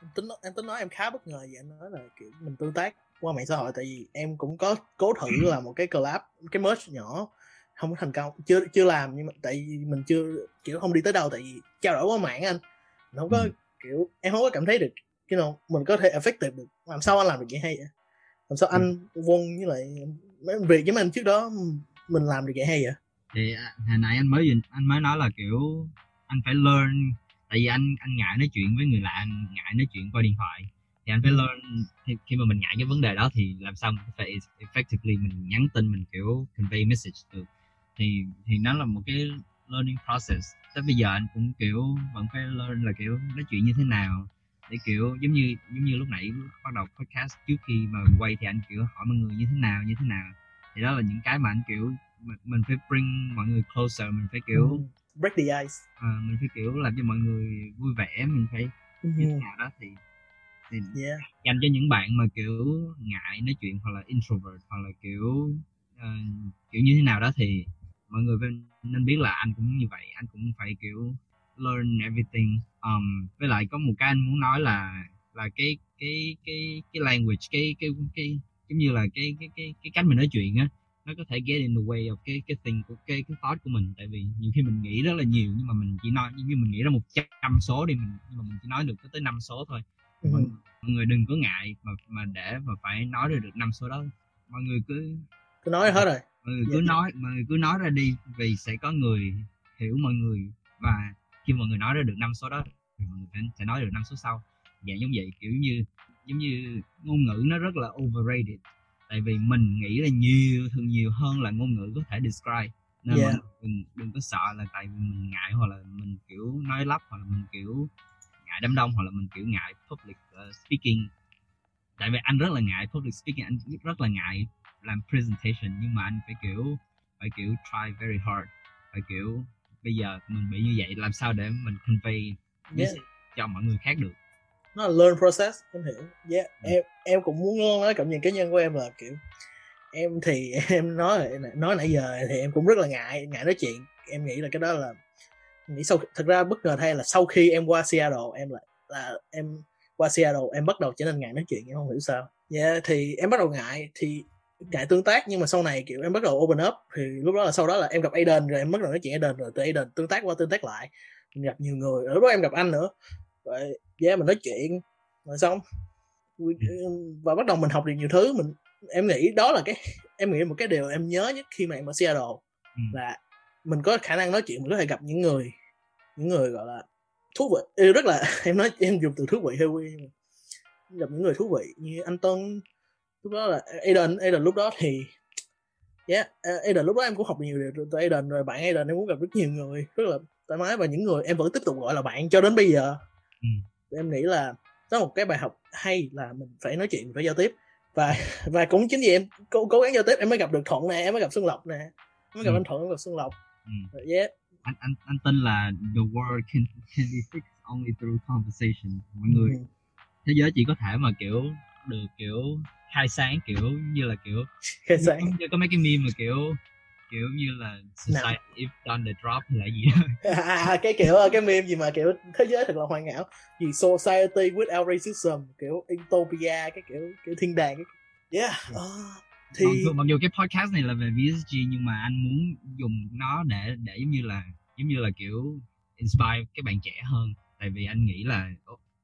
Speaker 1: Em tính em tính nói em khá bất ngờ vậy anh nói là kiểu mình tương tác qua mạng xã hội tại vì em cũng có cố thử làm một cái collab cái merch nhỏ không có thành công chưa chưa làm nhưng mà tại vì mình chưa kiểu không đi tới đâu tại vì trao đổi qua mạng anh. Mình không có ừ. Kiểu em không có cảm thấy được cái nào mình có thể effective được làm sao anh làm được vậy hay vậy? Làm sao ừ. anh quân với lại mấy việc với anh trước đó mình làm được vậy hay vậy?
Speaker 2: Thì à, hồi nãy anh mới anh mới nói là kiểu anh phải learn tại vì anh anh ngại nói chuyện với người lạ anh ngại nói chuyện qua điện thoại. Thì anh phải ừ. learn thì khi mà mình ngại cái vấn đề đó thì làm sao mình phải effectively mình nhắn tin mình kiểu convey message được. Thì thì nó là một cái learning process tới bây giờ anh cũng kiểu vẫn phải learn là kiểu nói chuyện như thế nào để kiểu giống như giống như lúc nãy bắt đầu podcast trước khi mà quay thì anh kiểu hỏi mọi người như thế nào như thế nào thì đó là những cái mà anh kiểu mình, phải bring mọi người closer mình phải kiểu mm.
Speaker 1: break the ice
Speaker 2: à, mình phải kiểu làm cho mọi người vui vẻ mình phải mm. như thế nào đó thì thì yeah. dành cho những bạn mà kiểu ngại nói chuyện hoặc là introvert hoặc là kiểu uh, kiểu như thế nào đó thì mọi người nên biết là anh cũng như vậy anh cũng phải kiểu learn everything. Um, với lại có một cái anh muốn nói là là cái cái cái cái language cái cái cái giống như là cái cái cái cái cách mình nói chuyện á nó có thể get in the way of cái cái thing của cái cái thought của mình. Tại vì nhiều khi mình nghĩ rất là nhiều nhưng mà mình chỉ nói như mình nghĩ ra một trăm số đi mình nhưng mà mình chỉ nói được có tới năm số thôi. Ừ. mọi, mọi người đừng có ngại mà mà để mà phải nói được được năm số đó. Mọi người cứ
Speaker 1: cứ nói hết rồi
Speaker 2: mọi người cứ
Speaker 1: Dạ.
Speaker 2: nói mọi người cứ nói ra đi vì sẽ có người hiểu mọi người. Và khi mọi người nói ra được năm số đó thì mọi người sẽ, nói được năm số sau. Dạng giống vậy kiểu như giống như ngôn ngữ nó rất là overrated. Tại vì mình nghĩ là nhiều thường nhiều hơn là ngôn ngữ có thể describe. Nên
Speaker 1: Yeah.
Speaker 2: người đừng, đừng có sợ là tại vì mình ngại hoặc là mình kiểu nói lắp hoặc là mình kiểu ngại đám đông hoặc là mình kiểu ngại public uh, speaking. Tại vì anh rất là ngại public speaking anh rất là ngại làm presentation nhưng mà anh phải kiểu phải kiểu try very hard phải kiểu bây giờ mình bị như vậy làm sao để mình convey
Speaker 1: Yeah.
Speaker 2: cho mọi người khác được
Speaker 1: nó là learn process em hiểu yeah. em em cũng muốn nói cảm nhận cá nhân của em là kiểu em thì em nói nói nãy giờ thì em cũng rất là ngại ngại nói chuyện em nghĩ là cái đó là nghĩ sau thật ra bất ngờ thay là sau khi em qua Seattle em lại là em qua Seattle em bắt đầu trở nên ngại nói chuyện em không hiểu sao yeah, thì em bắt đầu ngại thì ngại tương tác nhưng mà sau này kiểu em bắt đầu open up thì lúc đó là sau đó là em gặp Aiden rồi em bắt đầu nói chuyện Aiden rồi từ Aiden tương tác qua tương tác lại. Mình gặp nhiều người rồi lúc đó em gặp anh nữa. Vậy yeah, mình nói chuyện rồi xong. Và bắt đầu mình học được nhiều thứ mình em nghĩ đó là cái em nghĩ một cái điều em nhớ nhất khi mà em ở Seattle.
Speaker 2: Ừ.
Speaker 1: là mình có khả năng nói chuyện mình có thể gặp những người những người gọi là thú vị. Rất là em nói em dùng từ thú vị hơi mà gặp những người thú vị như anh Tân lúc đó là Aiden Aiden lúc đó thì yeah Aiden lúc đó em cũng học nhiều điều từ Aiden rồi bạn Aiden em cũng gặp rất nhiều người rất là thoải mái và những người em vẫn tiếp tục gọi là bạn cho đến bây giờ
Speaker 2: Ừ.
Speaker 1: em nghĩ là đó là một cái bài học hay là mình phải nói chuyện phải giao tiếp và và cũng chính vì em cố, cố gắng giao tiếp em mới gặp được thuận nè em mới gặp xuân lộc nè em mới gặp
Speaker 2: Ừ.
Speaker 1: anh thuận em gặp xuân lộc
Speaker 2: ừ.
Speaker 1: yeah
Speaker 2: anh anh anh tin là the world can can be fixed only through conversation mọi người
Speaker 1: Ừ.
Speaker 2: thế giới chỉ có thể mà kiểu được kiểu khai sáng kiểu như là kiểu
Speaker 1: khai sáng.
Speaker 2: như có mấy cái meme mà kiểu kiểu như là society if done the drop hay là gì đó.
Speaker 1: À, à, cái kiểu cái meme gì mà kiểu thế giới thật là hoàn hảo. Gì society without racism kiểu utopia cái kiểu kiểu thiên đàng yeah ờ, thì
Speaker 2: mặc, dù, mặc dù cái podcast này là về VSG nhưng mà anh muốn dùng nó để để giống như là giống như là kiểu inspire các bạn trẻ hơn. Tại vì anh nghĩ là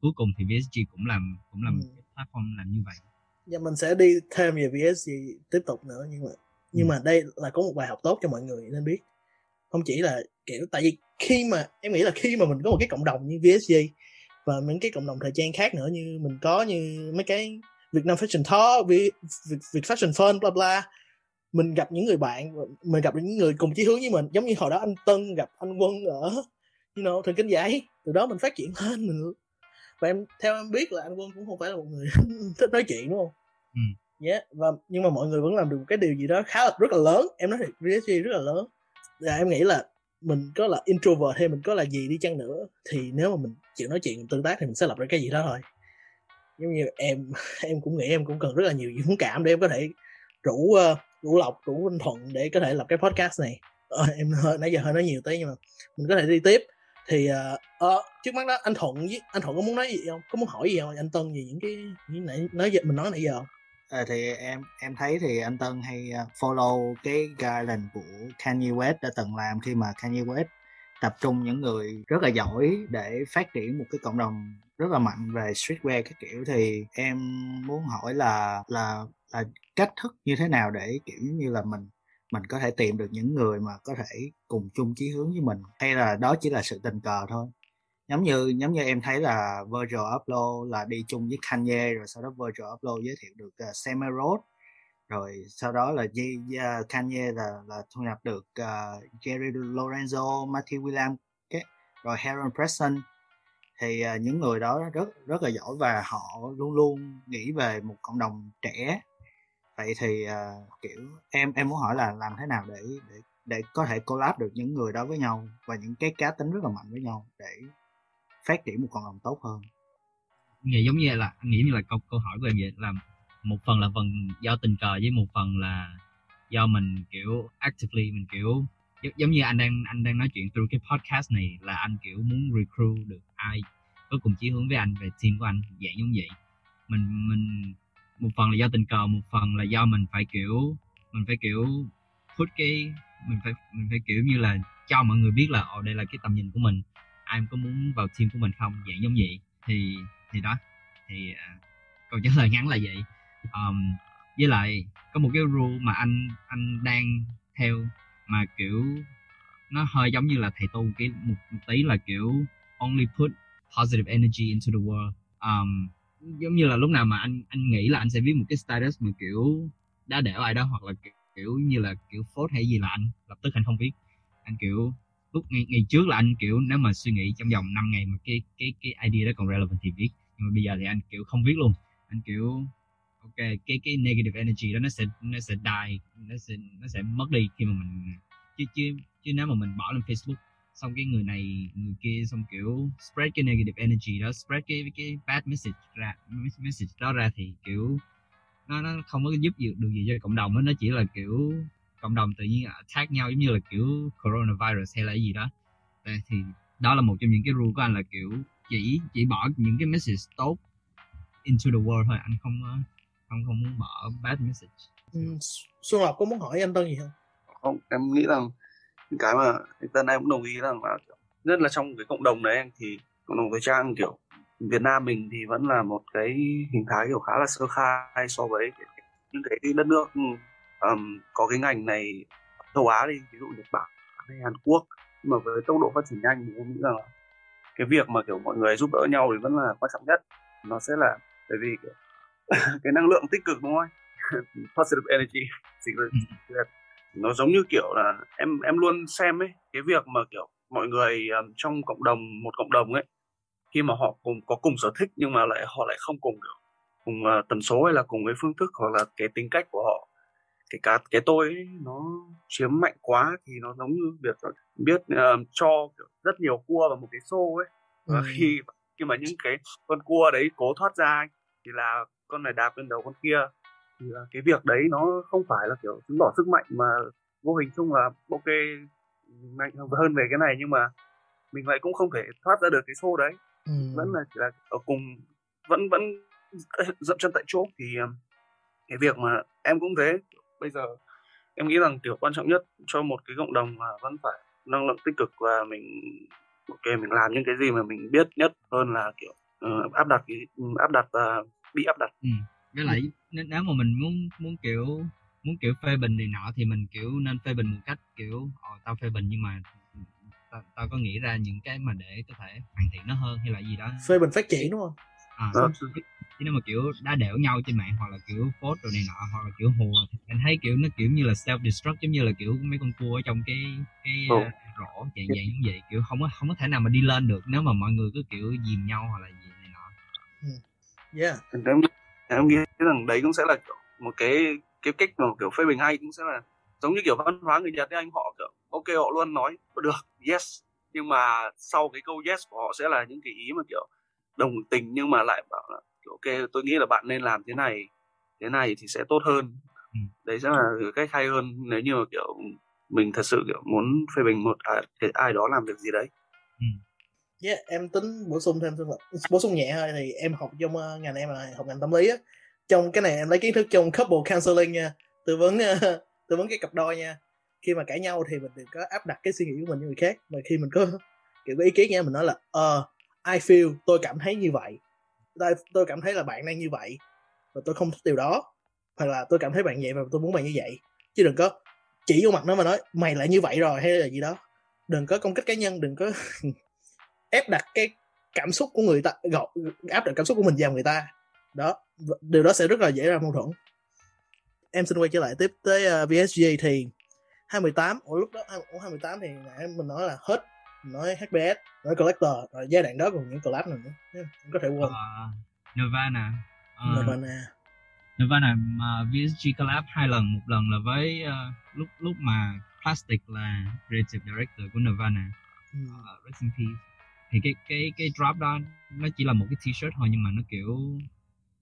Speaker 2: cuối cùng thì VSG cũng làm cũng làm
Speaker 1: Ừ.
Speaker 2: cái platform làm như vậy
Speaker 1: và mình sẽ đi thêm về VSG tiếp tục nữa nhưng mà nhưng
Speaker 2: Ừ.
Speaker 1: mà đây là có một bài học tốt cho mọi người nên biết không chỉ là kiểu tại vì khi mà em nghĩ là khi mà mình có một cái cộng đồng như VSG và những cái cộng đồng thời trang khác nữa như mình có như mấy cái Việt Nam Fashion Talk, Việt, Việt, Việt Fashion Fun, bla bla mình gặp những người bạn mình gặp những người cùng chí hướng với mình giống như hồi đó anh Tân gặp anh Quân ở you know, thần kinh giấy từ đó mình phát triển lên mình và em theo em biết là anh Quân cũng không phải là một người thích nói chuyện đúng không?
Speaker 2: Ừ.
Speaker 1: yeah. và nhưng mà mọi người vẫn làm được một cái điều gì đó khá là rất là lớn. Em nói thiệt VSG rất là lớn. Và em nghĩ là mình có là introvert hay mình có là gì đi chăng nữa thì nếu mà mình chịu nói chuyện tương tác thì mình sẽ lập ra cái gì đó thôi. Giống như em em cũng nghĩ em cũng cần rất là nhiều dũng cảm để em có thể rủ uh, rủ lộc rủ anh thuận để có thể lập cái podcast này. Ờ, em hơi nãy giờ hơi nói nhiều tới nhưng mà mình có thể đi tiếp thì uh, uh, trước mắt đó anh thuận với anh thuận có muốn nói gì không? Có muốn hỏi gì không? Anh tân về những cái những nãy nói mình nói nãy giờ không?
Speaker 3: À, thì em em thấy thì anh Tân hay follow cái guideline của Kanye West đã từng làm khi mà Kanye West tập trung những người rất là giỏi để phát triển một cái cộng đồng rất là mạnh về streetwear các kiểu. Thì em muốn hỏi là là là cách thức như thế nào để kiểu như là mình mình có thể tìm được những người mà có thể cùng chung chí hướng với mình hay là đó chỉ là sự tình cờ thôi giống như giống như em thấy là Virgil Abloh là đi chung với Kanye rồi sau đó Virgil Abloh giới thiệu được à, uh, Sam rồi sau đó là G, uh, Kanye là là thu nhập được uh, Jerry Lorenzo, Matthew William okay? rồi Heron Preston thì uh, những người đó rất rất là giỏi và họ luôn luôn nghĩ về một cộng đồng trẻ vậy thì uh, kiểu em em muốn hỏi là làm thế nào để để để có thể collab được những người đó với nhau và những cái cá tính rất là mạnh với nhau để phát triển một cộng đồng tốt hơn?
Speaker 2: Nghĩ giống như là nghĩ như là câu câu hỏi của em vậy là một phần là phần do tình cờ với một phần là do mình kiểu actively mình kiểu giống, giống như anh đang anh đang nói chuyện through cái podcast này là anh kiểu muốn recruit được ai có cùng chí hướng với anh về team của anh dạng giống vậy. Mình mình một phần là do tình cờ một phần là do mình phải kiểu mình phải kiểu put cái mình phải mình phải kiểu như là cho mọi người biết là ồ đây là cái tầm nhìn của mình. Ai có muốn vào team của mình không? Dạng giống vậy. Thì thì đó. Thì uh, câu trả lời ngắn là vậy. Um, với lại có một cái rule mà anh anh đang theo mà kiểu nó hơi giống như là thầy tu cái một, một tí là kiểu only put positive energy into the world. Um, giống như là lúc nào mà anh anh nghĩ là anh sẽ viết một cái status mà kiểu đá đẻo ai đó hoặc là kiểu, kiểu như là kiểu phốt hay gì là anh lập tức anh không viết. Anh kiểu lúc ngày, ngày trước là anh kiểu nếu mà suy nghĩ trong vòng 5 ngày mà cái cái cái idea đó còn relevant thì viết. Nhưng mà bây giờ thì anh kiểu không viết luôn. Anh kiểu ok cái cái negative energy đó nó sẽ nó sẽ die nó sẽ nó sẽ mất đi khi mà mình chứ chứ chứ nếu mà mình bỏ lên Facebook xong cái người này người kia xong kiểu spread cái negative energy đó spread cái cái bad message ra message đó ra thì kiểu nó nó không có giúp được gì cho cộng đồng đó. nó chỉ là kiểu cộng đồng tự nhiên attack nhau giống như là kiểu coronavirus hay là cái gì đó thì đó là một trong những cái rule của anh là kiểu chỉ chỉ bỏ những cái message tốt into the world thôi anh không không không muốn bỏ bad message
Speaker 1: ừ, Xuân Lộc có muốn hỏi anh Tân gì không
Speaker 4: không em nghĩ rằng cái mà anh Tân em cũng đồng ý rằng là nhất là trong cái cộng đồng đấy thì cộng đồng thời trang kiểu Việt Nam mình thì vẫn là một cái hình thái kiểu khá là sơ khai so với những cái, cái đất nước um, có cái ngành này châu Á đi ví dụ Nhật Bản hay Hàn Quốc. Nhưng mà với tốc độ phát triển nhanh thì em nghĩ rằng là cái việc mà kiểu mọi người giúp đỡ nhau thì vẫn là quan trọng nhất. Nó sẽ là bởi vì kiểu, cái năng lượng tích cực đúng không positive energy ừ. Nó giống như kiểu là em em luôn xem ấy cái việc mà kiểu mọi người um, trong cộng đồng một cộng đồng ấy khi mà họ cùng có cùng sở thích nhưng mà lại họ lại không cùng kiểu cùng uh, tần số hay là cùng cái phương thức hoặc là cái tính cách của họ cái cá cái tôi ấy, nó chiếm mạnh quá thì nó giống như việc biết uh, cho kiểu rất nhiều cua vào một cái xô ấy và ừ. khi khi mà những cái con cua đấy cố thoát ra thì là con này đạp lên đầu con kia thì là cái việc đấy nó không phải là kiểu chứng tỏ sức mạnh mà vô hình chung là ok mạnh hơn về cái này nhưng mà mình lại cũng không thể thoát ra được cái xô đấy ừ. vẫn là chỉ là ở cùng vẫn vẫn dậm chân tại chỗ thì cái việc mà em cũng thế bây giờ em nghĩ rằng kiểu quan trọng nhất cho một cái cộng đồng là vẫn phải năng lượng tích cực và mình ok mình làm những cái gì mà mình biết nhất hơn là kiểu uh, áp đặt cái áp đặt và bị áp đặt
Speaker 2: ừ. Với lại nếu mà mình muốn muốn kiểu muốn kiểu phê bình này nọ thì mình kiểu nên phê bình một cách kiểu ồ tao phê bình nhưng mà tao, tao có nghĩ ra những cái mà để có thể hoàn thiện nó hơn hay là gì đó.
Speaker 1: Phê bình phát triển đúng không?
Speaker 2: À, đó. chứ nếu mà kiểu đá đẻo nhau trên mạng hoặc là kiểu post rồi này nọ hoặc là kiểu hùa thì anh thấy kiểu nó kiểu như là self destruct giống như là kiểu mấy con cua ở trong cái cái uh, rổ dạng dạng như vậy kiểu không có không có thể nào mà đi lên được nếu mà mọi người cứ kiểu dìm nhau hoặc là gì này nọ.
Speaker 1: Ừ. yeah
Speaker 4: em, nghĩ rằng đấy cũng sẽ là một cái cái cách mà kiểu phê bình hay cũng sẽ là giống như kiểu văn hóa người Nhật ấy anh họ kiểu ok họ luôn nói được yes nhưng mà sau cái câu yes của họ sẽ là những cái ý mà kiểu đồng tình nhưng mà lại bảo là kiểu, ok tôi nghĩ là bạn nên làm thế này thế này thì sẽ tốt hơn ừ. đấy sẽ là cách hay hơn nếu như mà kiểu mình thật sự kiểu muốn phê bình một ai, ai đó làm việc gì đấy
Speaker 2: ừ.
Speaker 1: Yeah, em tính bổ sung thêm bổ sung nhẹ thôi thì em học trong uh, ngành em là học ngành tâm lý á. Trong cái này em lấy kiến thức trong couple counseling nha tư vấn uh, tư vấn cái cặp đôi nha. Khi mà cãi nhau thì mình đừng có áp đặt cái suy nghĩ của mình với người khác mà khi mình có kiểu có ý kiến nha mình nói là ờ uh, I feel tôi cảm thấy như vậy tôi, tôi cảm thấy là bạn đang như vậy và tôi không thích điều đó hoặc là tôi cảm thấy bạn vậy và tôi muốn bạn như vậy. Chứ đừng có chỉ vô mặt nó mà nói mày lại như vậy rồi hay là gì đó. Đừng có công kích cá nhân đừng có ép đặt cái cảm xúc của người ta gọi áp đặt cảm xúc của mình vào người ta. Đó điều đó sẽ rất là dễ ra mâu thuẫn. Em xin quay trở lại tiếp tới uh, ờ, VSG thì 2018 ở lúc đó ở 2018 thì nãy mình nói là hết nói HBS nói Collector rồi giai đoạn đó còn những collab nào nữa có thể quên. Uh,
Speaker 2: Nirvana.
Speaker 1: Uh, Nirvana.
Speaker 2: Nirvana mà VSG collab hai lần một lần là với uh, lúc lúc mà Plastic là creative director của Nirvana. Uh, Rest in Peace thì cái cái cái drop đó nó chỉ là một cái t-shirt thôi nhưng mà nó kiểu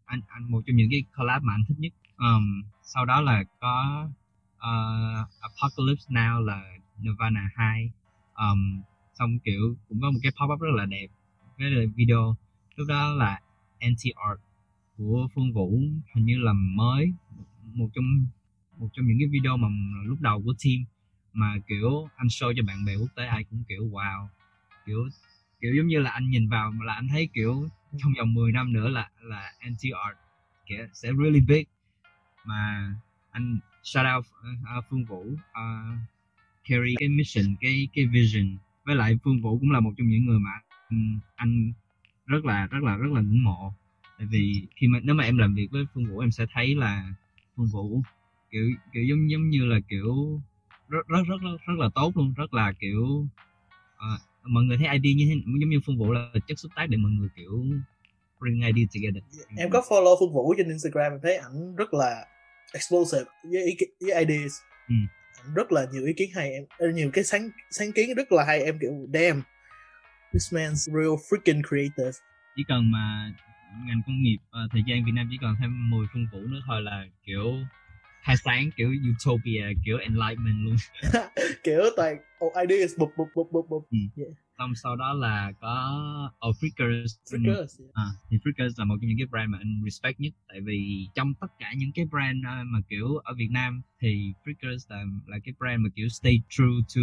Speaker 2: anh anh một trong những cái collab mà anh thích nhất. Um, sau đó là có uh, Apocalypse Now là Nirvana 2 um, xong kiểu cũng có một cái pop up rất là đẹp với video. Lúc đó là anti art của phương vũ hình như là mới một trong một trong những cái video mà lúc đầu của team mà kiểu anh show cho bạn bè quốc tế ai cũng kiểu wow kiểu kiểu giống như là anh nhìn vào là anh thấy kiểu trong vòng 10 năm nữa là là anti art kiểu sẽ really big. Mà anh shout out uh, Phương Vũ uh, carry cái mission cái cái vision. Với lại Phương Vũ cũng là một trong những người mà anh, anh rất là rất là rất là ngưỡng mộ. Tại vì khi mà nếu mà em làm việc với Phương Vũ em sẽ thấy là Phương Vũ kiểu kiểu giống giống như là kiểu rất rất rất rất, rất là tốt luôn. Rất là kiểu uh, mọi người thấy ID như thế giống như Phương Vũ là chất xúc tác để mọi người kiểu bring ID together.
Speaker 1: Em có follow Phương Vũ trên Instagram em thấy ảnh rất là explosive với, ý, với ideas.
Speaker 2: Ừ.
Speaker 1: Ảnh rất là nhiều ý kiến hay em ờ, nhiều cái sáng sáng kiến rất là hay em kiểu damn this man's real freaking creative.
Speaker 2: Chỉ cần mà ngành công nghiệp uh, thời gian Việt Nam chỉ còn thêm 10 Phương Vũ nữa thôi là kiểu khai sáng kiểu utopia kiểu enlightenment luôn.
Speaker 1: Kiểu toàn oh, ideas bụp bụp bụp bụp bụp
Speaker 2: xong sau đó là có oh, Frickers.
Speaker 1: Frickers, yeah.
Speaker 2: à, thì Frickers là một trong những cái brand mà anh respect nhất. Tại vì trong tất cả những cái brand uh, mà kiểu ở Việt Nam thì Frickers là là cái brand mà kiểu stay true to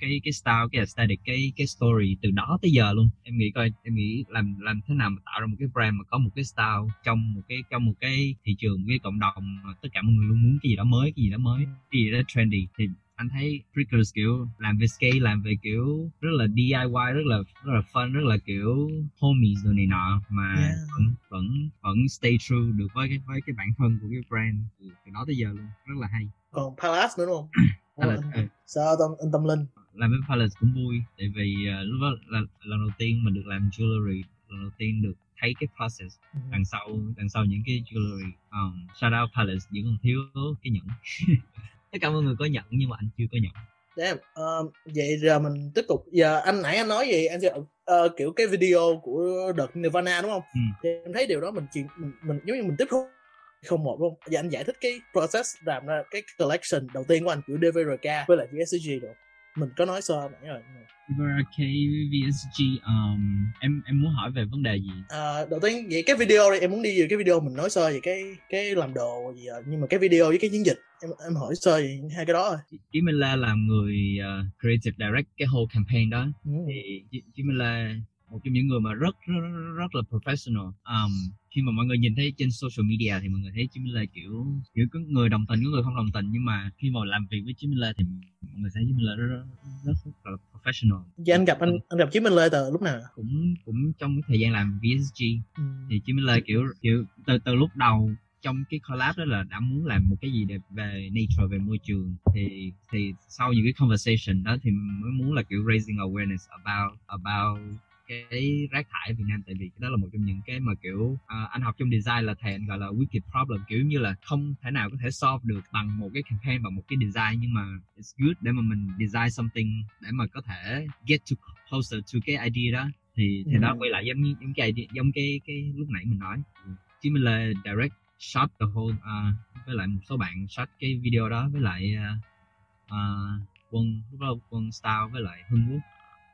Speaker 2: cái cái style cái aesthetic cái cái story từ đó tới giờ luôn. Em nghĩ coi em nghĩ làm làm thế nào mà tạo ra một cái brand mà có một cái style trong một cái trong một cái thị trường một cái cộng đồng mà tất cả mọi người luôn muốn cái gì đó mới cái gì đó mới cái gì đó trendy. Thì anh thấy Frickers kiểu làm về skate làm về kiểu rất là DIY rất là rất là fun rất là kiểu homies rồi này nọ mà
Speaker 1: Yeah.
Speaker 2: vẫn vẫn vẫn stay true được với cái với cái bản thân của cái brand từ, đó tới giờ luôn rất là hay
Speaker 1: còn Palace nữa đúng không
Speaker 2: Palace, ừ.
Speaker 1: sao tâm anh tâm linh
Speaker 2: làm với Palace cũng vui tại vì uh, lúc đó là lần đầu tiên mình được làm jewelry lần đầu tiên được thấy cái process
Speaker 1: Ừ.
Speaker 2: đằng sau đằng sau những cái jewelry um, shout out Palace chỉ còn thiếu cái nhẫn tất cả mọi người có nhẫn nhưng mà anh chưa có nhẫn
Speaker 1: Damn. Um, vậy giờ mình tiếp tục. Giờ anh nãy anh nói gì? Anh sẽ ờ, kiểu cái video của đợt Nirvana đúng không?
Speaker 2: Ừ.
Speaker 1: thì em thấy điều đó mình chỉ mình, mình giống như mình tiếp thu không một luôn giờ anh giải thích cái process làm ra cái collection đầu tiên của anh của DVRK với lại VSG được mình có nói sơ nãy rồi
Speaker 2: VRK VSG um, em em muốn hỏi về vấn đề gì?
Speaker 1: Ờ, đầu tiên vậy cái video đi em muốn đi về cái video mình nói sơ về cái cái làm đồ gì à. nhưng mà cái video với cái chiến dịch em em hỏi sơ về hai cái đó thôi.
Speaker 2: Chí Minh La làm người uh, creative direct cái whole campaign đó.
Speaker 1: Ừ.
Speaker 2: thì Chí Minh La một trong những người mà rất rất, rất, rất là professional. Um, khi mà mọi người nhìn thấy trên social media thì mọi người thấy Chí Minh La kiểu kiểu có người đồng tình có người không đồng tình. Nhưng mà khi mà làm việc với Chí Minh La thì mọi người thấy Chí Minh La rất rất, rất, rất là professional.
Speaker 1: Vậy anh gặp anh anh gặp Chí Minh Lê từ lúc nào?
Speaker 2: Cũng cũng trong cái thời gian làm VSG
Speaker 1: ừ.
Speaker 2: thì Chí Minh Lê kiểu kiểu từ từ lúc đầu trong cái collab đó là đã muốn làm một cái gì để về nature về môi trường. Thì thì sau những cái conversation đó thì mới muốn là kiểu raising awareness about about cái rác thải ở Việt Nam tại vì đó là một trong những cái mà kiểu à, anh học trong design là thầy anh gọi là wicked problem kiểu như là không thể nào có thể solve được bằng một cái campaign bằng một cái design nhưng mà it's good để mà mình design something để mà có thể get to closer to cái idea đó. Thì thì đó
Speaker 1: Ừ.
Speaker 2: quay lại giống như giống cái idea, giống cái cái lúc nãy mình nói. Chứ mình là direct shot the whole uh, với lại một số bạn shot cái video đó với lại uh, uh, quân lúc đó quân style với lại hưng quốc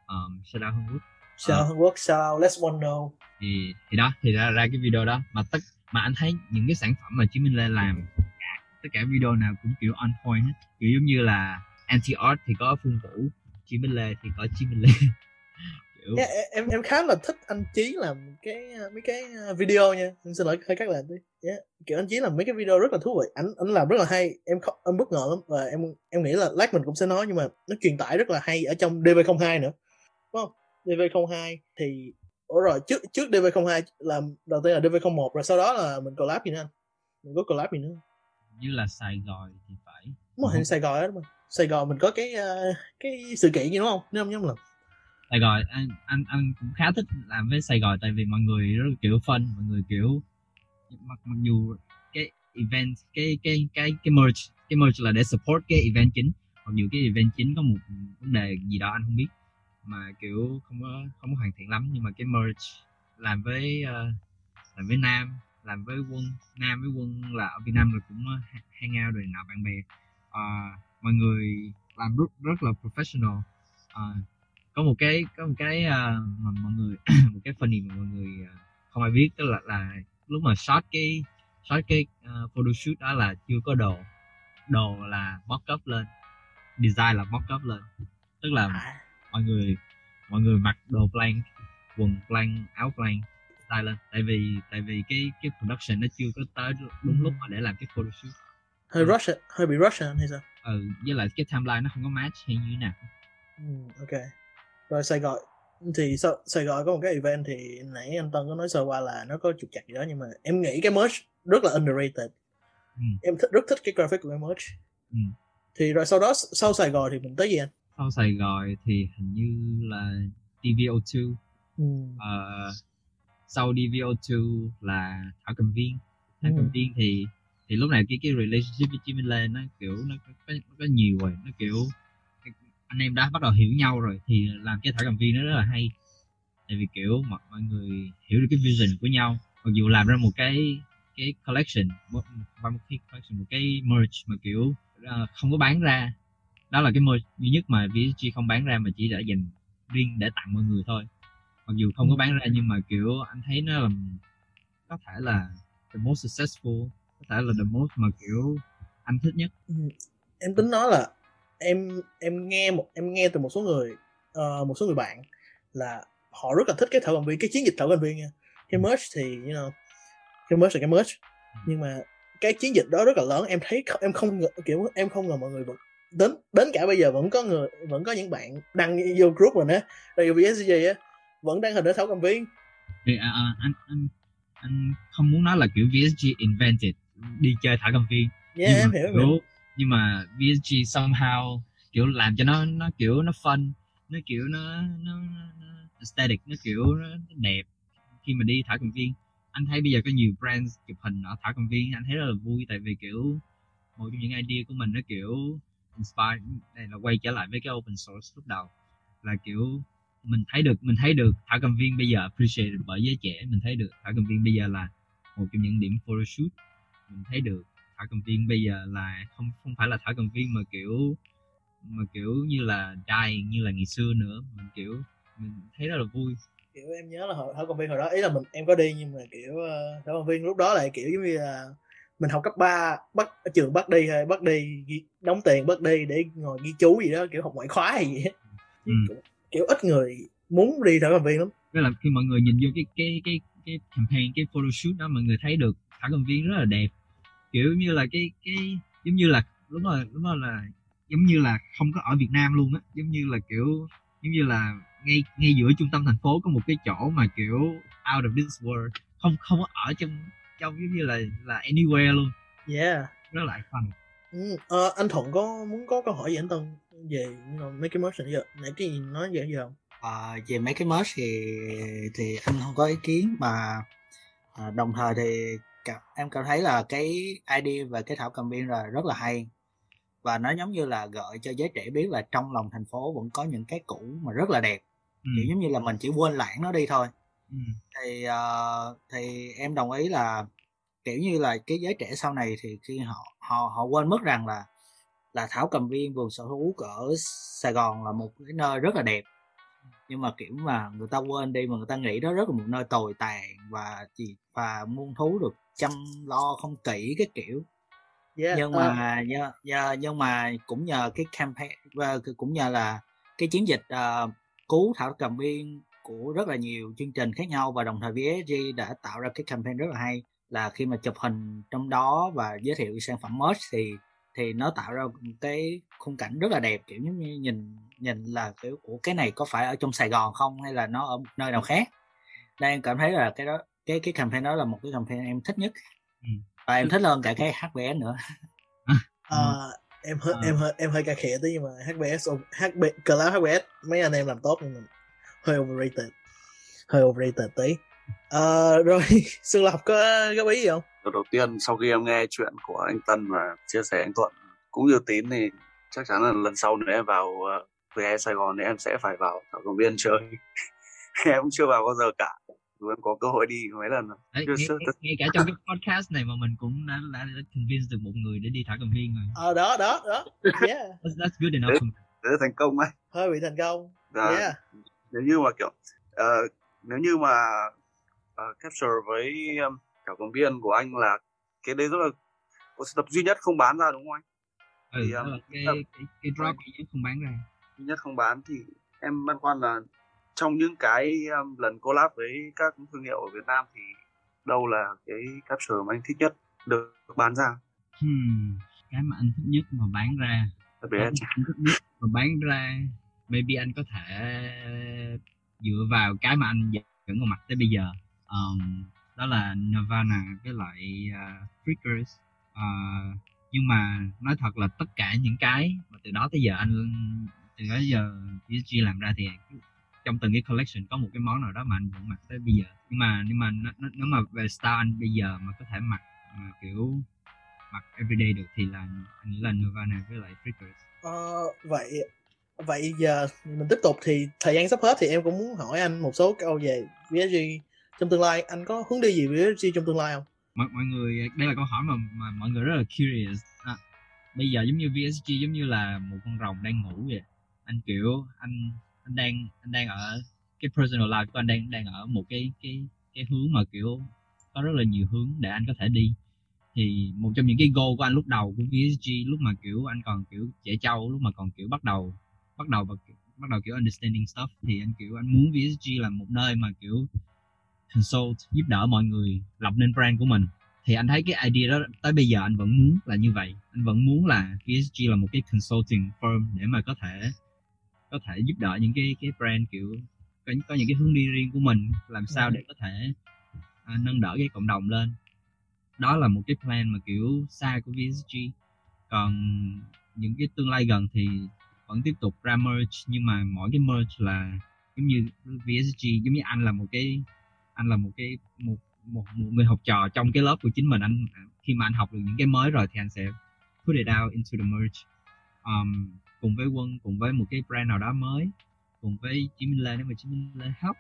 Speaker 2: um, out hưng quốc
Speaker 1: sao
Speaker 2: Ờ.
Speaker 1: Hàn Quốc sao? Let's one know.
Speaker 2: Thì thì đó thì ra ra cái video đó. Mà tất mà anh thấy những cái sản phẩm mà Chí Minh Lê làm cả, tất cả video nào cũng kiểu on point hết. Kiểu giống như là anti art thì có Phương Vũ Chí Minh Lê thì có Chí Minh Lê. Kiểu
Speaker 1: Yeah, em em khá là thích anh Chí làm cái mấy cái video nha. Em xin lỗi hơi cắt lại tí yeah. kiểu anh Chí làm mấy cái video rất là thú vị. Anh anh làm rất là hay. Em không em bất ngờ lắm. Và em em nghĩ là lát mình cũng sẽ nói nhưng mà nó truyền tải rất là hay ở trong DV02 nữa DV02 thì ủa rồi trước trước DV02 làm đầu tiên là DV01 rồi sau đó là mình collab gì nữa anh? Mình có collab gì nữa
Speaker 2: như là Sài Gòn thì phải.
Speaker 1: Đúng rồi Sài Gòn đó đúng không Sài Gòn mình có cái ờ, cái sự kiện gì đúng không? Nếu không nhớ lầm.
Speaker 2: Sài Gòn anh anh anh cũng khá thích làm với Sài Gòn tại vì mọi người rất là kiểu fun mọi người kiểu mặc mặc dù cái event cái cái cái cái merch cái merch là để support cái event chính mặc dù cái event chính có một vấn đề gì đó anh không biết mà kiểu không có không có hoàn thiện lắm. Nhưng mà cái merge làm với uh, làm với Nam làm với quân Nam với quân là ở Việt Nam rồi cũng ờ, hay ngao hang out rồi nào bạn bè. Uh, mọi người làm rất rất là professional. Uh, có một cái có một cái uh, mà mọi người một cái funny mà mọi người uh, không ai biết tức là là lúc mà shot cái shot cái uh, photoshoot đó là chưa có đồ. Đồ là mock up lên design là mock up lên. Tức là
Speaker 1: à,
Speaker 2: mọi người mọi người mặc đồ blank quần blank áo blank silent tại vì tại vì cái cái production nó chưa có tới đúng lúc mà để làm cái photoshoot
Speaker 1: hơi
Speaker 2: Ừ.
Speaker 1: rush hơi bị rush hay sao?
Speaker 2: Ừ với lại cái timeline nó không có match hay như thế nào.
Speaker 1: Ừ, ok. Rồi Sài Gòn thì sao Sài Gòn có một cái event thì nãy anh Tân có nói sơ qua là nó có trục chặt gì đó nhưng mà em nghĩ cái merch rất là underrated.
Speaker 2: Ừ.
Speaker 1: em thích rất thích cái graphic của cái merch.
Speaker 2: Ừ.
Speaker 1: thì rồi sau đó sau Sài Gòn thì mình tới gì anh
Speaker 2: sau Sài Gòn thì hình như là DVO2
Speaker 1: ừ.
Speaker 2: Ờ, sau DVO2 là Thảo Cầm Viên. Thảo
Speaker 1: Ừ.
Speaker 2: Cầm Viên thì thì lúc này cái cái relationship với Jimmy Lên nó kiểu nó có, nó có nhiều rồi nó kiểu anh em đã bắt đầu hiểu nhau rồi thì làm cái Thảo Cầm Viên nó rất là hay. Tại vì kiểu mọi, mọi người hiểu được cái vision của nhau. Mặc dù làm ra một cái cái collection một, một, một cái collection một cái merch mà kiểu ờ, không có bán ra đó là cái merch duy nhất mà VSG không bán ra mà chỉ đã dành riêng để tặng mọi người thôi. Mặc dù không có bán ra nhưng mà kiểu anh thấy nó là có thể là the most successful có thể là the most mà kiểu anh thích nhất.
Speaker 1: Em tính nói là em em nghe một em nghe từ một số người ờ, một số người bạn là họ rất là thích cái thảo cầm viên cái chiến dịch thảo cầm viên nha. Cái merch thì you know cái merch là cái merch. Nhưng mà cái chiến dịch đó rất là lớn em thấy em không ngờ, kiểu em không ngờ mọi người vẫn đến đến cả bây giờ vẫn có người vẫn có những bạn đăng vô group mình á. Rồi VSG á vẫn đăng hình ở thảo cầm viên.
Speaker 2: Thì à, à, anh anh anh không muốn nói là kiểu VSG invented đi chơi thả cầm viên.
Speaker 1: Yeah, em
Speaker 2: mà
Speaker 1: hiểu em
Speaker 2: kiểu,
Speaker 1: hiểu
Speaker 2: nhưng mà VSG somehow kiểu làm cho nó nó kiểu nó fun nó kiểu nó nó, nó, aesthetic nó kiểu nó, đẹp khi mà đi thả cầm viên. Anh thấy bây giờ có nhiều brands chụp hình ở thả cầm viên anh thấy rất là vui tại vì kiểu một trong những idea của mình nó kiểu inspire. Đây là quay trở lại với cái open source lúc đầu. Là kiểu mình thấy được mình thấy được thả cầm viên bây giờ appreciated bởi giới trẻ. Mình thấy được thả cầm viên bây giờ là một trong những điểm photoshoot. Mình thấy được thả cầm viên bây giờ là không không phải là thả cầm viên mà kiểu mà kiểu như là dying như là ngày xưa nữa. Mình kiểu mình thấy rất là vui.
Speaker 1: Kiểu em nhớ là hồi thảo viên hồi đó ý là mình em có đi nhưng mà kiểu uh, thảo viên lúc đó lại kiểu giống như là mình học cấp 3 bắt ở trường bắt đi hay bắt đi ghi, đóng tiền bắt đi để ngồi ghi chú gì đó kiểu học ngoại khóa hay gì á.
Speaker 2: Ừ.
Speaker 1: kiểu, kiểu ít người muốn đi thảo công viên lắm.
Speaker 2: Với là khi mọi người nhìn vô cái cái cái cái campaign cái photoshoot đó mọi người thấy được thả cầm viên rất là đẹp. Kiểu như là cái cái giống như là đúng rồi đúng rồi là giống như là không có ở Việt Nam luôn á. Giống như là kiểu giống như là ngay ngay giữa trung tâm thành phố có một cái chỗ mà kiểu out of this world không không có ở trong trong giống như là là anywhere luôn.
Speaker 1: Yeah.
Speaker 2: Rất là fun
Speaker 1: ừ. ờ, anh thuận có muốn có câu hỏi gì anh tân? Về mấy cái motion giờ nãy cái gì nói về giờ không
Speaker 3: Ờ, về mấy cái merch thì thì anh không có ý kiến mà à, đồng thời thì cả, em cảm thấy là cái idea về cái thảo cầm viên là rất là hay. Và nó giống như là gợi cho giới trẻ biết là trong lòng thành phố vẫn có những cái cũ mà rất là đẹp.
Speaker 2: Ừ.
Speaker 3: kiểu giống như là mình chỉ quên lãng nó đi thôi
Speaker 2: Ừ.
Speaker 3: thì ờ, thì em đồng ý là kiểu như là cái giới trẻ sau này thì khi họ họ họ quên mất rằng là là thảo cầm viên vườn sở thú ở Sài Gòn là một cái nơi rất là đẹp nhưng mà kiểu mà người ta quên đi mà người ta nghĩ đó rất là một nơi tồi tàn và chỉ và muôn thú được chăm lo không kỹ cái kiểu
Speaker 1: yeah.
Speaker 3: nhưng mà nhờ, nhờ, nhưng mà cũng nhờ cái campaign và cũng nhờ là cái chiến dịch uh, cứu thảo cầm viên của rất là nhiều chương trình khác nhau và đồng thời VSG đã tạo ra cái campaign rất là hay là khi mà chụp hình trong đó và giới thiệu sản phẩm merch thì thì nó tạo ra một cái khung cảnh rất là đẹp kiểu giống như nhìn nhìn là kiểu của cái này có phải ở trong Sài Gòn không hay là nó ở một nơi nào khác đây em cảm thấy là cái đó cái cái campaign đó là một cái campaign em thích nhất
Speaker 2: Ừ.
Speaker 3: và em thích hơn cả cái HBS nữa
Speaker 1: Ờ, em hơi
Speaker 2: Ờ.
Speaker 1: em hơi em hơi cà khịa tí nhưng mà HBS HB Cloud HBS mấy anh em làm tốt nhưng mà hơi overrated. Hơi overrated tí. Ờ, rồi Xuân Lộc có góp ý gì không?
Speaker 4: Lần đầu tiên sau khi em nghe chuyện của anh Tân và chia sẻ anh Thuận cũng như Tín thì chắc chắn là lần sau nếu em vào uh, VE Sài Gòn thì em sẽ phải vào thảo cầm viên chơi. Em cũng chưa vào bao giờ cả. Dù em có cơ hội đi mấy lần rồi.
Speaker 2: Đấy, ngay, ngay, ngay cả trong cái podcast này mà mình cũng đã, đã, đã convince được một người để đi thả cầm viên rồi.
Speaker 1: Ờ đó đó đó. Yeah.
Speaker 2: That's, that's good enough.
Speaker 4: Thế là thành công ấy
Speaker 1: hơi bị thành công.
Speaker 4: Và
Speaker 1: yeah
Speaker 4: nếu như mà kiểu ờ, nếu như mà ờ, capture với um, thảo cầm viên của anh là cái đấy rất là có tập duy nhất không bán ra đúng không anh?
Speaker 2: Ừ,
Speaker 4: Thì, um,
Speaker 2: là cái,
Speaker 4: tập-
Speaker 2: cái, cái drop duy nhất không bán ra.
Speaker 4: duy nhất không bán thì em băn khoăn là trong những cái um, lần collab với các thương hiệu ở Việt Nam thì đâu là cái capture mà anh thích nhất được bán ra?
Speaker 2: Hmm, cái mà anh thích nhất mà bán ra.
Speaker 4: Đặc biệt
Speaker 2: anh thích nhất mà bán ra maybe anh có thể dựa vào cái mà anh vẫn còn mặc tới bây giờ. Um, đó là Nirvana với lại à, uh, Freakers uh, ờ, nhưng mà nói thật là tất cả những cái mà từ đó tới giờ anh từ đó giờ PSG làm ra thì trong từng cái collection có một cái món nào đó mà anh vẫn mặc tới bây giờ. Nhưng mà nhưng mà nếu mà về style anh bây giờ mà có thể mặc mà kiểu mặc everyday được thì là anh nghĩ là Nirvana với lại Freakers
Speaker 1: ờ, vậy vậy giờ mình tiếp tục thì thời gian sắp hết thì em cũng muốn hỏi anh một số câu về PSG trong tương lai. Anh có hướng đi gì với PSG trong tương lai không?
Speaker 2: Mọi, mọi người đây là câu hỏi mà, mà mọi người rất là curious. À, bây giờ giống như VSG giống như là một con rồng đang ngủ vậy. Anh kiểu anh anh đang anh đang ở cái personal life của anh đang đang ở một cái cái cái hướng mà kiểu có rất là nhiều hướng để anh có thể đi. Thì một trong những cái goal của anh lúc đầu của VSG lúc mà kiểu anh còn kiểu trẻ trâu lúc mà còn kiểu bắt đầu bắt đầu và bắt đầu kiểu understanding stuff thì anh kiểu anh muốn VSG là một nơi mà kiểu consult giúp đỡ mọi người lập nên brand của mình. Thì anh thấy cái idea đó tới bây giờ anh vẫn muốn là như vậy. Anh vẫn muốn là VSG là một cái consulting firm để mà có thể có thể giúp đỡ những cái cái brand kiểu có, có những cái hướng đi riêng của mình làm sao để có thể à, nâng đỡ cái cộng đồng lên. Đó là một cái plan mà kiểu xa của VSG còn những cái tương lai gần thì vẫn tiếp tục ra merch nhưng mà mỗi cái merch là giống như VSG giống như anh là một cái anh là một cái một một, một người học trò trong cái lớp của chính mình. Anh khi mà anh học được những cái mới rồi thì anh sẽ put it out into the merch um, cùng với quân cùng với một cái brand nào đó mới cùng với Chí Minh Lê nếu mà Chí Minh Lê help.